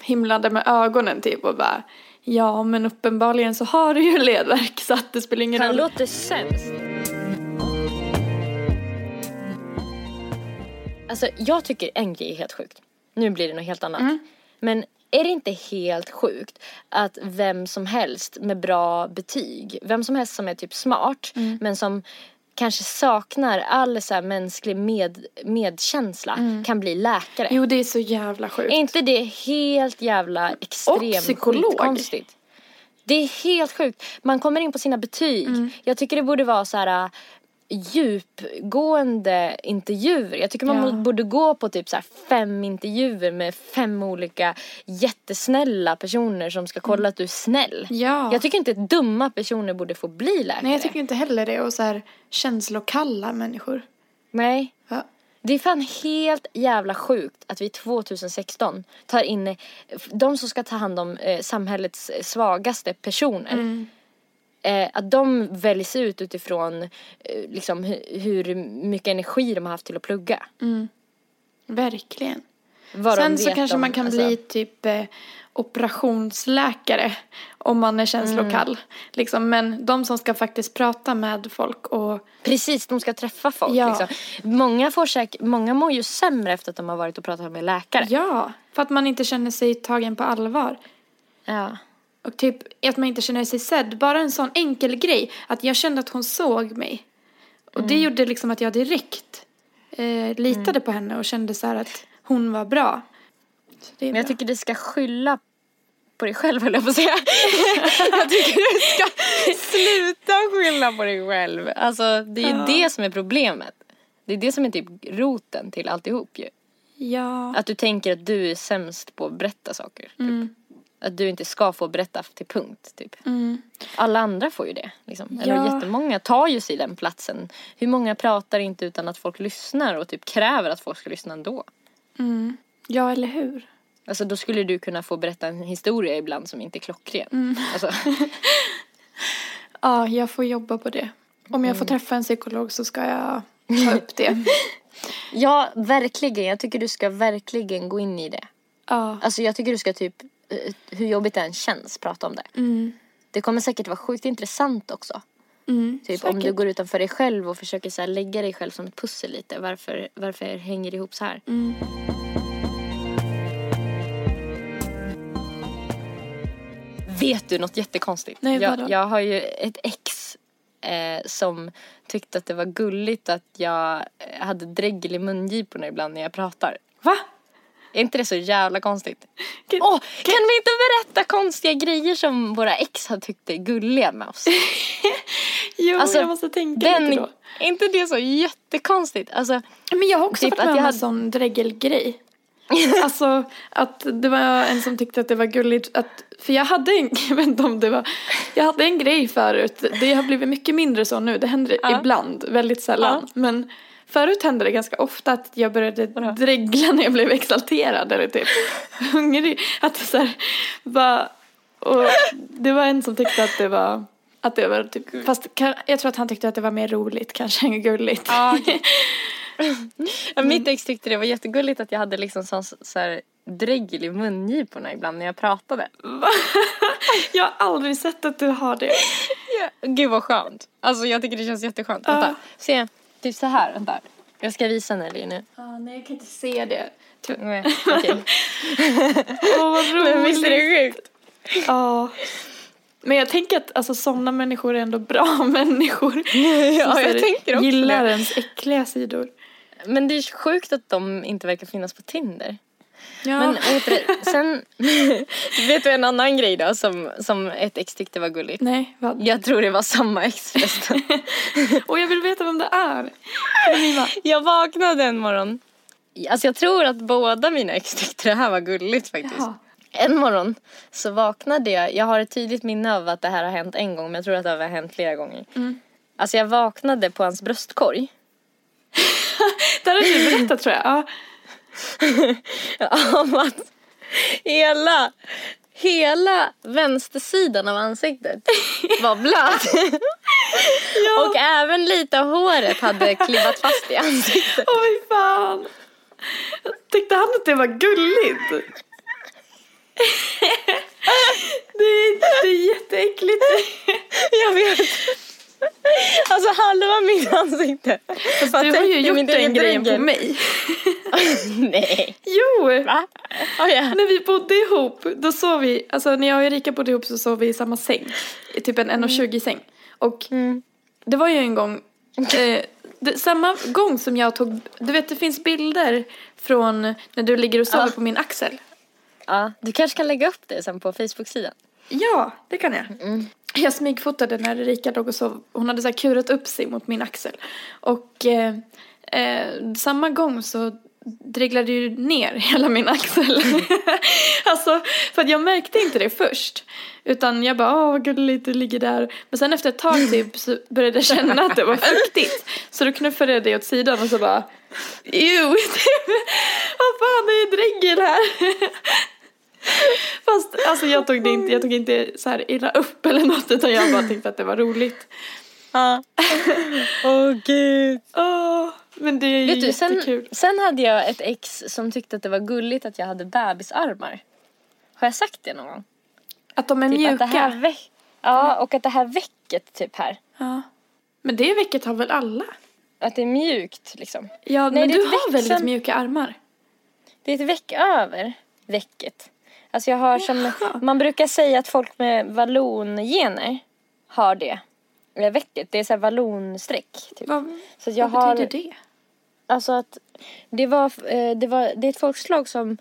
himlade med ögonen typ och bara Ja men uppenbarligen så har du ju ledverk så att det spelar ingen Han roll. låter sämst. Alltså jag tycker en grej är helt sjukt. Nu blir det något helt annat. Men är det inte helt sjukt att vem som helst med bra betyg, vem som helst som är typ smart men som kanske saknar all så mänsklig med, medkänsla kan bli läkare. Jo, det är så jävla sjukt. Är inte det helt jävla extremt psykolog. konstigt? Det är helt sjukt. Man kommer in på sina betyg. Mm. Jag tycker det borde vara så här djupgående intervjuer. Jag tycker man Ja. borde gå på typ så fem intervjuer med fem olika jättesnälla personer som ska kolla att du är snäll. Mm. Ja. Jag tycker inte att dumma personer borde få bli läkare. Nej, jag tycker inte heller det. Och så här känslokalla människor. Nej. Ja. Det är fan helt jävla sjukt att vi 2016 tar in de som ska ta hand om eh, samhällets svagaste personer. Mm. Eh, att de väljs ut utifrån eh, liksom, hu- hur mycket energi de har haft till att plugga. Verkligen. Vad Sen så kanske om- man kan alltså, bli typ eh, operationsläkare om man är känslokall. Mm. Liksom. Men de som ska faktiskt prata med folk och Precis, de ska träffa folk. Ja. Liksom. Många, får säk- många mår ju sämre efter att de har varit och pratat med läkare. ja, för att man inte känner sig tagen på allvar. Ja. Och typ att man inte känner sig sedd. Bara en sån enkel grej. Att jag kände att hon såg mig. Och Mm. det gjorde liksom att jag direkt eh, litade på henne och kände så här att hon var bra. Men jag bra. tycker du ska skylla på dig själv höll jag på att säga. jag tycker du ska sluta skylla på dig själv. Alltså det är ju Ja. det som är problemet. Det är det som är typ roten till alltihop ju. Ja. Att du tänker att du är sämst på att berätta saker. Typ. Mm. Att du inte ska få berätta till punkt typ. Mm. Alla andra får ju det. Liksom. Eller Ja. jättemånga tar ju sig den platsen. Hur många pratar inte utan att folk lyssnar och typ kräver att folk ska lyssna ändå. Mm. Ja, eller hur? Alltså då skulle du kunna få berätta en historia ibland som inte är klockren. Mm. Alltså, Ja, jag får jobba på det. Om jag får Mm. träffa en psykolog så ska jag ta upp det. ja, verkligen. Jag tycker du ska verkligen gå in i det. Ja. Alltså jag tycker du ska typ, eh, hur jobbigt det än känns, prata om det. Mm. Det kommer säkert vara sjukt intressant också. Mm. Typ om du säkert. går utanför dig själv och försöker så här lägga dig själv som ett pussel lite. Varför, varför hänger det ihop så här? Mm. Vet du något jättekonstigt? Nej, jag, vadå? jag har ju ett ex eh, som tyckte att det var gulligt att jag eh, hade dregel i mungiporna ibland när jag pratar. Va? Är inte det så jävla konstigt? Kan- Åh, kan vi inte berätta konstiga grejer som våra ex har tyckt är gulliga med oss? Jo, Alltså, jag måste tänka Den, lite då. är inte det så jättekonstigt? Alltså, Men jag har också Typ varit med om en hade- sån dregelgrej. alltså att det var en som tyckte att det var gulligt att, för jag hade en, jag vet inte om det var, jag hade en grej förut, det har blivit mycket mindre så nu, det händer Ja. ibland, väldigt sällan. Ja. Men förut hände det ganska ofta att jag började Vadå? dregla när jag blev exalterad eller typ hungrig. Att så här, bara, och det var en som tyckte att det var att det var typ, fast kan- jag tror att han tyckte att det var mer roligt kanske än gulligt. Ja, Ja, Mitt ex tyckte det var jättegulligt att jag hade liksom sån så här dregel i mungiporna ibland när jag pratade. jag har aldrig sett att du har det. Ja. Gud vad skönt. Alltså jag tycker det känns jätteskönt. Vänta, se. Typ så här, vänta. Jag ska visa Nelly nu. Ah, nej, jag kan inte se det. Typ. Nej, okej. Åh, vad roligt. Men visst är det sjukt? Ja. Men jag tänker att alltså, sådana människor är ändå bra människor. Som Ja, så här jag tänker också Gillar det. ens äckliga sidor. Men det är sjukt att de inte verkar finnas på Tinder. Ja. Men det? Sen, vet du en annan grej då som, som ett ex tyckte var gulligt? Nej, vad? Jag tror det var samma ex förresten. Och jag vill veta vem det är. Jag vaknade en morgon. Alltså jag tror att båda mina ex tyckte det här var gulligt faktiskt. Jaha. En morgon så vaknade jag. Jag har ett tydligt minne av att det här har hänt en gång men jag tror att det har hänt flera gånger. Mm. Alltså jag vaknade på hans bröstkorg. Det har du berättat tror jag. Ja. Av att hela, hela vänstersidan av ansiktet var blöt. Och även lite av håret hade klibbat fast i ansiktet. Åh fy fan. Tyckte han att det var gulligt? Det är, det är jätteäckligt. Jag vet. Alltså halva mitt ansikte. Fast du har ju gjort den grejen på mig. Nej. Jo! Va? Oh, ja. När vi bodde ihop, då sov vi, alltså när jag och Erika bodde ihop så sov vi i samma säng. I typ en 1,20 säng. Och Mm. det var ju en gång Eh, det, samma gång som jag tog, du vet det finns bilder från när du ligger och sover Ja. på min axel. Ja, du kanske kan lägga upp det sen på Facebook-sidan. Ja, det kan jag. Jag smygfotade när Erika låg och sov. Hon hade så här kurat upp sig mot min axel. Och eh, eh, samma gång så dreglade ju ner hela min axel. alltså, för att jag märkte inte det först. Utan jag bara, åh vad gulligt, det ligger där. Men sen efter ett tag typ så började jag känna att det var fuktigt. Så då knuffade jag det åt sidan och så bara, ew, vad fan det är dregel här. Fast alltså jag tog det inte, jag tog inte så här illa upp eller något utan jag bara tänkte att det var roligt. Ja. Åh gud. Åh, men det är ju Vet du, sen, jättekul. sen hade jag ett ex som tyckte att det var gulligt att jag hade bebisarmar. Har jag sagt det någon gång? Att de är Typ mjuka. att det här veck- ja, och att det här väcket typ här. ja. Men det väcket har väl alla? Att det är mjukt liksom. Ja, Nej, men du har väck väldigt sen- mjuka armar. Det är ett veck över väcket. Alltså jag har som, man brukar säga att folk med vallongener har det. Det väcket, det är så här vallonstreck. Typ. Vad, Så jag vad har, betyder det? Alltså att det var, eh, det var, det är ett folkslag som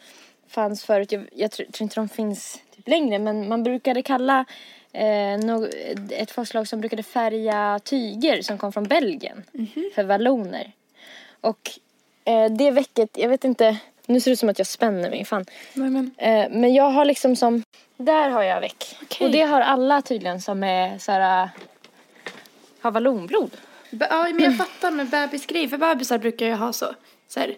fanns förut, jag, jag tror, inte de finns typ längre, men man brukade kalla eh, nå- ett folkslag som brukade färga tyger som kom från Belgien för valloner. Och eh, det väcket, jag vet inte, nu ser det ut som att jag spänner mig, fan. Men, men, Eh, men jag har liksom som, där har jag väck. Okej. Och det har alla tydligen som är såhär, har vallonblod. Be- ja, men jag fattar med bebisgrej. För bebisar brukar ju ha så. Så här,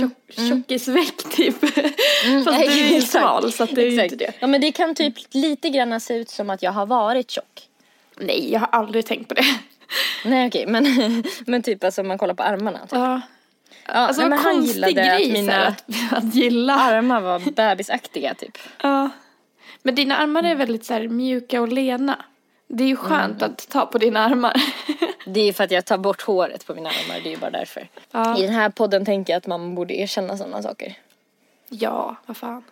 tjock, tjockisväck typ. Fast du är ju smal så att det är ju inte det. Ja men det kan typ lite grann se ut som att jag har varit tjock. Nej, jag har aldrig tänkt på det. Nej okej men, men typ alltså om man kollar på armarna. Typ. Ja. Ja, Alltså nej, men han gillade att mina att, att gilla. armar var bebisaktiga typ. Ja. Men dina armar är väldigt så här, mjuka och lena. Det är ju skönt att ta på dina armar. Det är för att jag tar bort håret på mina armar, det är ju bara därför. Ja. I den här podden tänker jag att man borde erkänna sådana saker. ja, vad fan.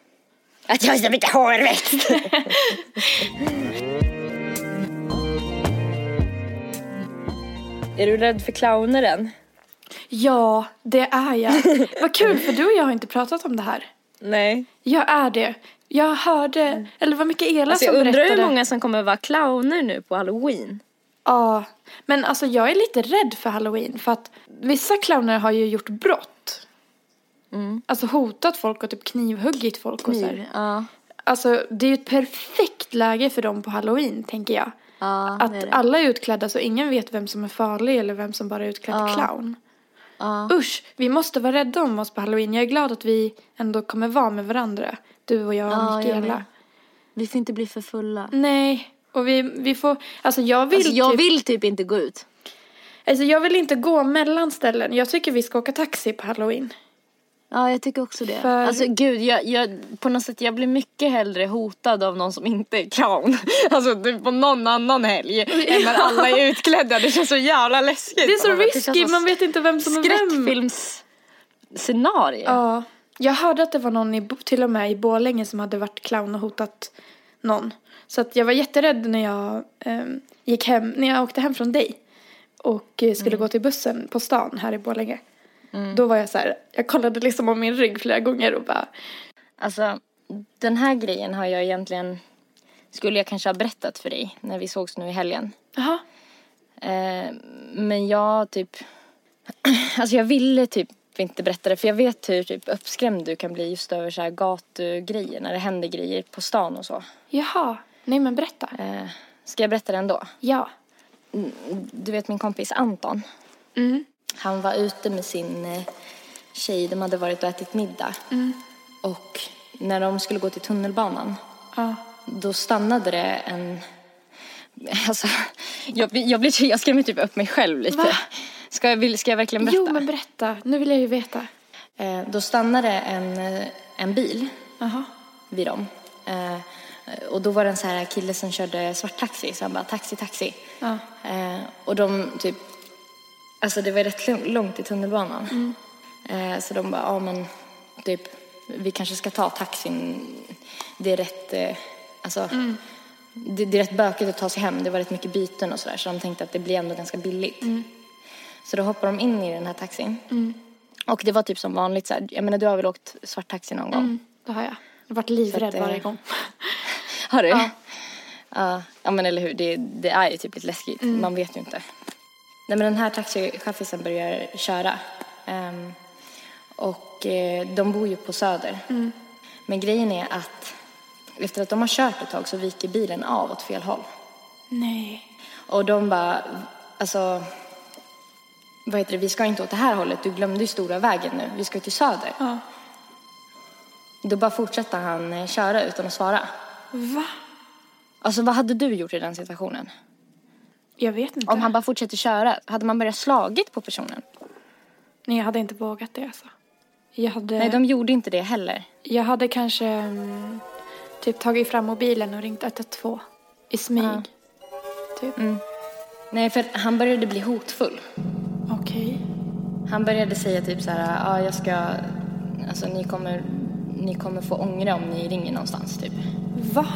Att jag har så mycket hårväxt! är du rädd för clowner än? Ja, det är jag. vad kul för du och jag har inte pratat om det här. Nej. Jag är det. Jag hörde, eller vad mycket Ela Alltså som jag undrar berättade. hur många som kommer vara clowner nu på halloween. Ja, men alltså jag är lite rädd för halloween för att vissa clowner har ju gjort brott. Mm. Alltså hotat folk och typ knivhuggit folk och så här. Ja. Alltså det är ju ett perfekt läge för dem på halloween tänker jag. Ja, Att det det. alla är utklädda så ingen vet vem som är farlig eller vem som bara är utklädd till clown. Ja. Usch, vi måste vara rädda om oss på halloween. Jag är glad att vi ändå kommer vara med varandra. Du och jag och Ja, Mikaela. Vi får inte bli för fulla. Nej, och vi, vi får, alltså jag vill Alltså, jag typ, vill typ inte gå ut. alltså jag vill inte gå mellan ställen. Jag tycker vi ska åka taxi på halloween. Ja, jag tycker också det. För- Alltså gud, jag, jag, på något sätt, jag blir mycket hellre hotad av någon som inte är clown. Alltså typ på någon annan helg än när alla är utklädda. Det känns så jävla läskigt. Det är så. Det känns risky, man vet inte vem som är vem. Skräckfilmsscenario. Ja, jag hörde att det var någon i, till och med i Borlänge som hade varit clown och hotat någon. Så att jag var jätterädd när jag ehm, gick hem, när jag åkte hem från dig. Och eh, skulle gå till bussen på stan här i Borlänge. Då var jag så här, jag kollade liksom om min rygg flera gånger och bara, Alltså, den här grejen har jag egentligen, skulle jag kanske ha berättat för dig när vi sågs nu i helgen. jaha, Eh, men jag typ, alltså jag ville typ inte berätta det för jag vet hur typ uppskrämd du kan bli just över så här gatugrejer när det händer grejer på stan och så. jaha, nej men berätta. Eh, ska jag berätta det ändå? Ja. Du vet min kompis Anton. Mm. Han var ute med sin eh, tjej, de hade varit och ätit middag. Och när de skulle gå till tunnelbanan Ja. då stannade det en... Alltså, jag, jag, blir, jag skrämmer typ upp mig själv lite. Va? Ska jag, ska jag verkligen berätta? Jo men berätta, nu vill jag ju veta. Eh, då stannade en, eh, en bil Jaha. vid dem. Eh, och då var det en så här kille som körde svarttaxi, så han bara taxi, taxi. Ja. Eh, och de typ, alltså det var rätt lång- långt i tunnelbanan. Eh, så de bara, ja men typ, vi kanske ska ta taxin. Det är rätt, eh, alltså, det, det är rätt bökigt att ta sig hem. Det var rätt mycket byten och sådär. Så de tänkte att det blir ändå ganska billigt. Så då hoppar de in i den här taxin. Mm. Och det var typ som vanligt så här, jag menar du har väl åkt svart taxi någon gång? Mm, det har jag. Jag har varit livrädd att, eh, varje gång. Har du? Ja. Ja, ja men eller hur, det, det är ju typ lite läskigt. Mm. Man vet ju inte. Nej men den här taxichaffisen börjar köra. Ehm, och eh, de bor ju på Söder. Mm. Men grejen är att efter att de har kört ett tag så viker bilen av åt fel håll. Nej. Och de bara, alltså, vad heter det, vi ska inte åt det här hållet, du glömde ju stora vägen nu, vi ska till Söder. Ja. Då bara fortsätter han eh, köra utan att svara. Va? Alltså vad hade du gjort i den situationen? Jag vet inte. Om han bara fortsätter köra, hade man börjat slagit på personen? Nej, jag hade inte vågat det alltså. Jag hade, Nej, de gjorde inte det heller. jag hade kanske mm, typ tagit fram mobilen och ringt 112 i smyg. Ja. Typ. Nej, för han började bli hotfull. Okej. Han började säga typ så här, ja jag ska, alltså ni kommer, ni kommer få ångra om ni ringer någonstans typ. Va?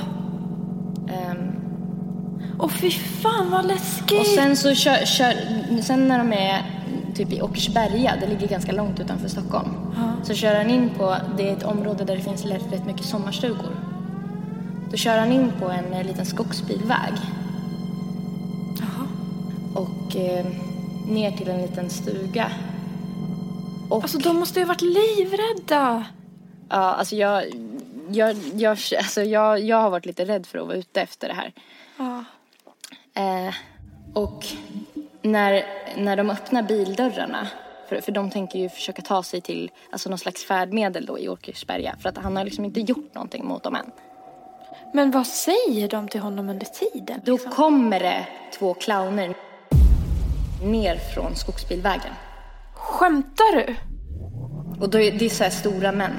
Ehm, Åh fy fan vad läskigt. och sen så kör, kör, sen när de är typ i Åkersberga, det ligger ganska långt utanför Stockholm. Så kör han in på, det är ett område där det finns rätt, rätt mycket sommarstugor. Då kör han in på en eh, liten skogsbilväg. Jaha. och eh, ner till en liten stuga. Och, Alltså de måste ju ha varit livrädda. ja, alltså jag, jag, jag, alltså jag, jag har varit lite rädd för att vara ute efter det här. Ja. Eh, och när, när de öppnar bildörrarna, för, för de tänker ju försöka ta sig till alltså någon slags färdmedel då i Åkersberga, för att han har liksom inte gjort någonting mot dem än. Men vad säger de till honom under tiden? Då liksom? kommer det två clowner ner från skogsbilvägen. Skämtar du? Och då är, det är så här stora män.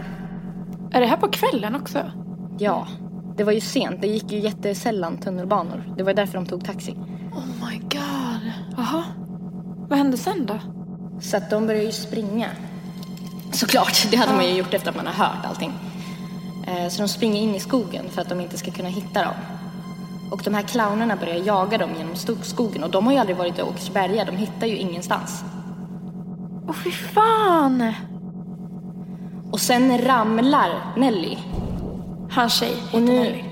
Är det här på kvällen också? Ja, det var ju sent. Det gick ju jättesällan tunnelbanor. Det var därför de tog taxi. Oh my god. Jaha. Vad hände sen då? Så att de började ju springa. Såklart, det hade man ju gjort efter att man har hört allting. Eh, Så de springer in i skogen för att de inte ska kunna hitta dem. Och de här clownerna börjar jaga dem genom skogen och de har ju aldrig varit i Åkersberga, de hittar ju ingenstans. Åh fy fan. Och sen ramlar Nelly. Hans tjej Och nu,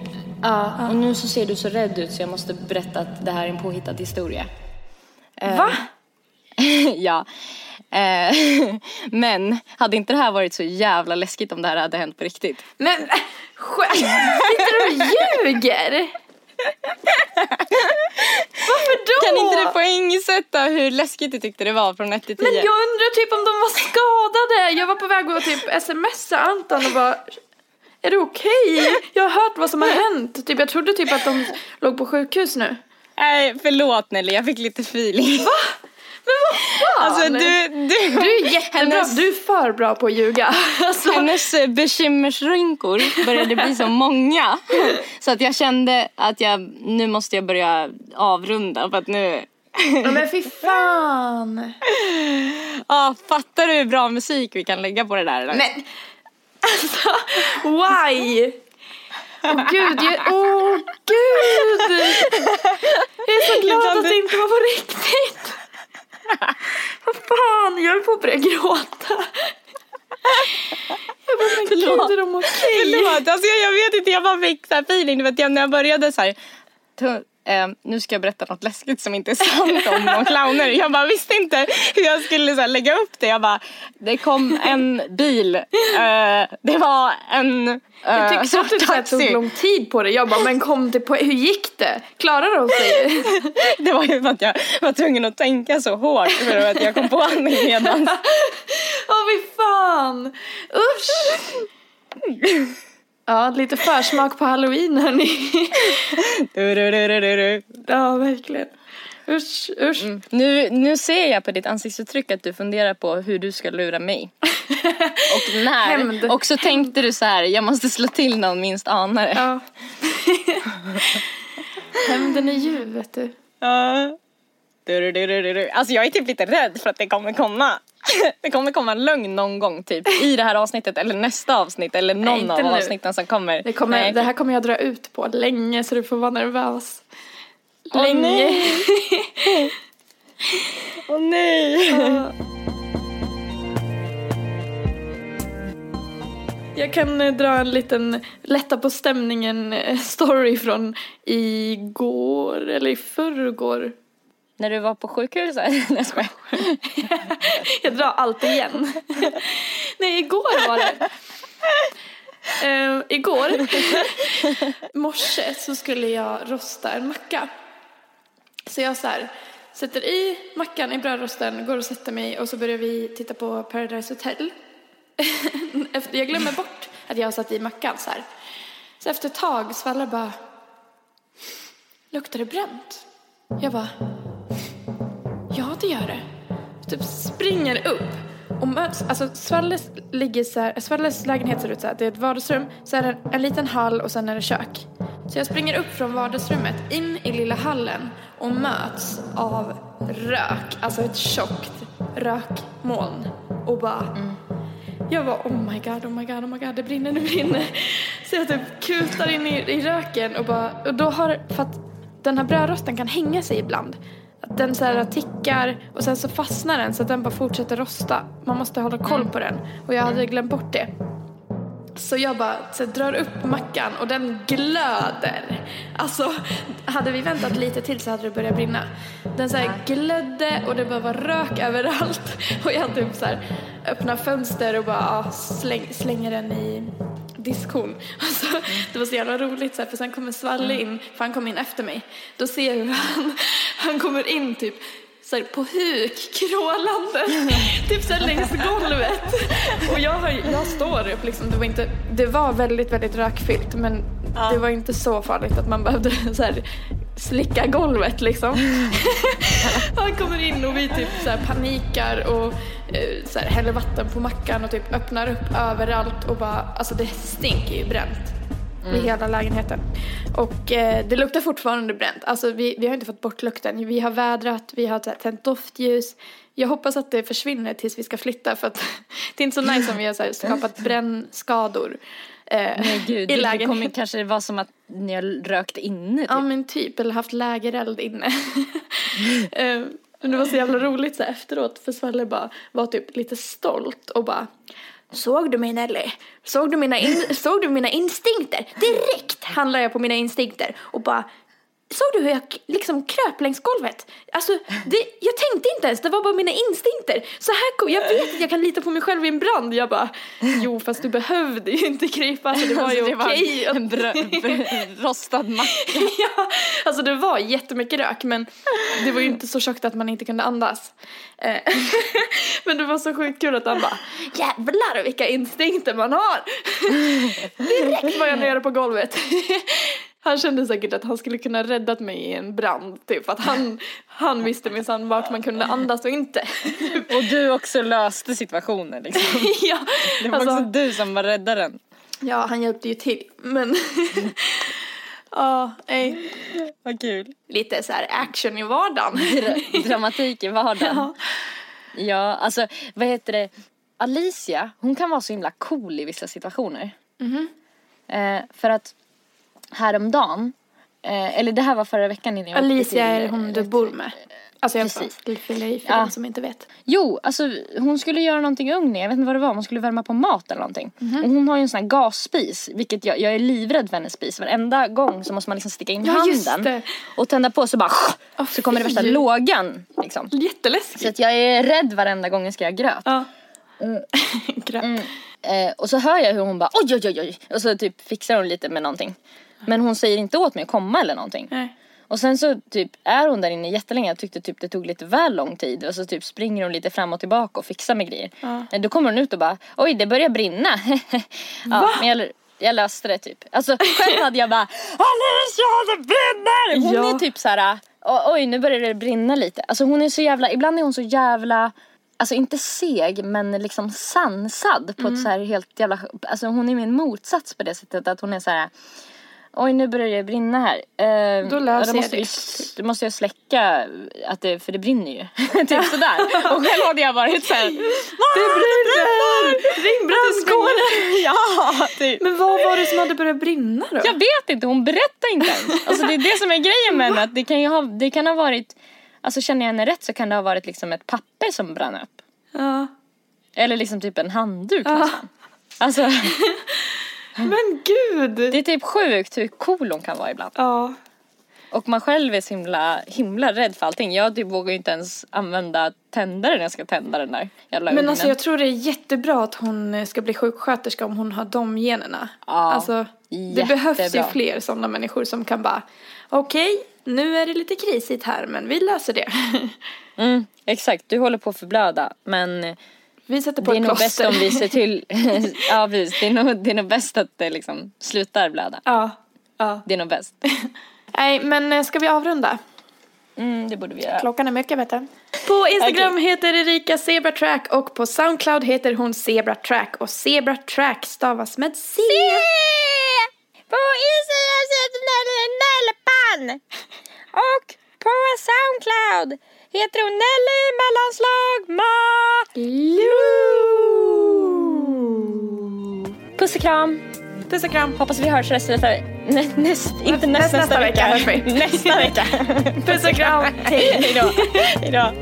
ja, och nu så ser du så rädd ut så jag måste berätta att det här är en påhittad historia. Va? ja. Eh, men hade inte det här varit så jävla läskigt om det här hade hänt på riktigt? Men sitter du och ljuger? Varför då? Kan inte du poängsätta hur läskigt du tyckte det var från 1 till 10? Men jag undrar typ om de var skadade. Jag var på väg att typ smsa Anton och bara Är du okej? Jag har hört vad som har hänt. Typ, jag trodde typ att de låg på sjukhus nu. Nej, förlåt Nelly, jag fick lite feeling. Va? Men vad fan? Alltså du, du, Du är jättebra. hennes, Du är för bra på att ljuga. Alltså, hennes eh, bekymmersrynkor började bli så många. Så att jag kände att jag, nu måste jag börja avrunda för att nu... men fy fan. Ja, fattar du hur bra musik vi kan lägga på det där eller? Men alltså, why? Åh gud, jag, åh gud! Jag är så glad Ibland att det inte var på riktigt. Vad fan, jag är på att börja gråta. Jag bara, men Förlåt. gud är de okej? Förlåt, alltså jag, jag vet inte, jag bara fick så här feeling. Du vet, jag, när jag började så här, eh, nu ska jag berätta något läskigt som inte är sant om någon clowner. Jag bara visste inte hur jag skulle så här, lägga upp det. Jag bara, det kom en bil, eh, det var en eh, Jag tyckte att det tog lång tid på det. Jag bara, men kom det på, hur gick det? Klarade de sig? Det var ju för att jag var tvungen att tänka så hårt för att jag kom på allting redan. Åh fy fan! Usch! Ja, lite försmak på halloween hörni. Du, du, du, du, du. Ja, verkligen. Usch, usch. Nu, nu ser jag på ditt ansiktsuttryck att du funderar på hur du ska lura mig. Och när. Hämnd. Och så tänkte du så här, jag måste slå till någon minst anar det. Ja. Hämnden är ljuv, vet du. Ja. Du, du, du, du, du. Alltså jag är typ lite rädd för att det kommer komma. Det kommer komma en lögn någon gång typ i det här avsnittet eller nästa avsnitt eller någon inte av nu. avsnitten som kommer. Det, kommer, Nej. det här kommer jag dra ut på länge så du får vara nervös. Åh, länge. nej. Åh nej! Jag kan eh, dra en liten lätta på stämningen eh, story från igår eller i förrgår. När du var på sjukhuset? Nej jag skojar. Jag drar allt igen. Nej, igår var det. Uh, igår, morse, så skulle jag rosta en macka. Så jag så här, sätter i mackan i brödrosten, går och sätter mig och så börjar vi titta på Paradise Hotel. Efter, jag glömmer bort att jag har satt i mackan så här. Så efter ett tag svallar bara, luktar det bränt? Jag bara, det gör det. Typ springer upp och möts, alltså Svalles ligger så här, Svalles lägenhet ser ut så här, det är ett vardagsrum, så är det en liten hall och sen är det kök. Så jag springer upp från vardagsrummet in i lilla hallen och möts av rök, alltså ett tjockt rökmoln och bara jag var oh my god, oh my god, oh my god, det brinner, det brinner. Så jag typ kutar in i, i röken och bara, och då har, för att den här brödrosten kan hänga sig ibland. Att den så här tickar och sen så fastnar den så att den bara fortsätter rosta. Man måste hålla koll på den och jag hade glömt bort det. Så jag bara så här, drar upp mackan och den glöder. Alltså, hade vi väntat lite till så hade det börjat brinna. Den så här glödde och det bara var rök överallt. Och jag typ så här öppnar fönster och bara ja, släng, slänger den i diskhon. Alltså, det var så jävla roligt så här, för sen kommer Svalle in, för han kom in efter mig. Då ser jag hur han, han kommer in typ så här, på huk, krålande, typ så här längs golvet. Och jag, har, jag står upp liksom, det var, inte, det var väldigt, väldigt rökfyllt men det var inte så farligt att man behövde så här, slicka golvet liksom. Han kommer in och vi typ så panikar och eh, så här, häller vatten på mackan och typ öppnar upp överallt och bara, alltså det stinker ju bränt i hela lägenheten. Och eh, det luktar fortfarande bränt. Alltså vi, vi har inte fått bort lukten. Vi har vädrat, vi har tänt doftljus. Jag hoppas att det försvinner tills vi ska flytta för att det är inte så nice om vi har så här skapat brännskador. Eh, Nej gud, I det lägenheten. kommer kanske vara som att ni har rökt inne typ. Ja men typ, eller haft lägereld inne. Eh, Men det var så jävla roligt så efteråt för Svalle bara var typ lite stolt och bara Såg du mig Nelly? Såg du mina, in- såg du mina instinkter? Direkt handlar jag på mina instinkter och bara Såg du hur jag liksom kröp längs golvet? Alltså, det, jag tänkte inte ens, det var bara mina instinkter. Så här kom, jag vet att jag kan lita på mig själv i en brand. Jag bara, jo fast du behövde ju inte krypa, så det var ju Alltså, okej. en brö- brö- rostad macka. ja, alltså det var jättemycket rök men det var ju inte så tjockt att man inte kunde andas. Eh, men det var så sjukt kul att han bara jävlar vilka instinkter man har. Direkt var jag nere på golvet. Han kände säkert att han skulle kunna räddat mig i en brand, typ att han, han visste minsann vart man kunde andas och inte. Och du också löste situationen liksom. ja, Det var alltså, också du som var räddaren. ja, han hjälpte ju till, men ja, nej, Vad kul. lite så här action i vardagen. Dra- Dramatik i vardagen. Ja. Ja, alltså vad heter det? Alicia, hon kan vara så himla cool i vissa situationer. Mhm. Eh, för att häromdagen, eh, eller det här var förra veckan innan jag Alicia är hon eh, du bor med. Alltså jag Precis. i för Ja. den som inte vet. Jo, alltså hon skulle göra någonting i ugnen, jag vet inte vad det var, hon skulle värma på mat eller någonting. Och hon har ju en sån här gasspis, vilket jag, jag är livrädd för hennes spis. Varenda gång så måste man liksom sticka in Ja, handen och tända på så bara Åh, så kommer det värsta lågan liksom. Jätteläskigt. Så att jag är rädd varenda gång jag ska göra gröt. Ja. Gröt. Eh, och så hör jag hur hon bara oj oj oj oj och så typ fixar hon lite med någonting. Men hon säger inte åt mig att komma eller någonting. Nej. Och sen så typ är hon där inne jättelänge. Jag tyckte typ det tog lite väl lång tid. Och så typ springer hon lite fram och tillbaka och fixar med grejer. Ja. Då kommer hon ut och bara oj det börjar brinna. ja, men jag, jag löste det typ. Alltså själv hade jag bara Alicia det brinner! Hon Ja. är typ så här "O- oj nu börjar det brinna lite. Alltså hon är så jävla, ibland är hon så jävla Alltså inte seg men liksom sansad på Mm. ett så här helt jävla, alltså hon är min motsats på det sättet att hon är så här. Oj nu börjar det brinna här. Eh, Då löser då måste jag vi, det. Då måste jag släcka, att det, för det brinner ju. typ sådär. Och själv hade jag varit såhär. Det brinner! Ring brandskåren! Ja, typ. Men vad var det som hade börjat brinna då? Jag vet inte, hon berättar inte ens. Alltså det är det som är grejen med henne. Att det kan ju ha, det kan ha varit Alltså känner jag henne rätt så kan det ha varit liksom ett papper som brann upp. Ja. Eller liksom typ en handduk Ja. nästan. Alltså Men gud! det är typ sjukt hur cool hon kan vara ibland. Ja. Och man själv är så himla, himla rädd för allting. Jag typ vågar ju inte ens använda tändare när jag ska tända den där jävla Men ugnen. alltså jag tror det är jättebra att hon ska bli sjuksköterska om hon har de generna. Ja, alltså det jättebra. behövs ju fler sådana människor som kan bara okej, nu är det lite krisigt här men vi löser det. Mm, exakt, du håller på att förblöda men Vi sätter på det är ett nog bäst om vi ser till, ja precis, det är, nog, det är nog bäst att det liksom slutar blöda. Ja, ja. Det är nog bäst. Nej men eh, ska vi avrunda? Mm, det borde vi göra. Klockan är mycket vet du. På Instagram heter Erika Zebra Track och på Soundcloud heter hon Zebra Track och Zebra Track stavas med C. På Instagram heter Nelly Nellepan. Och på Soundcloud heter hon Nelly mellanslag Ma. Puss och kram. Puss och kram. Hoppas vi hörs nästa, nästa, nä, näst, inte nästa, nästa vecka hörs vi. Nästa vecka. Puss och kram. Hej då.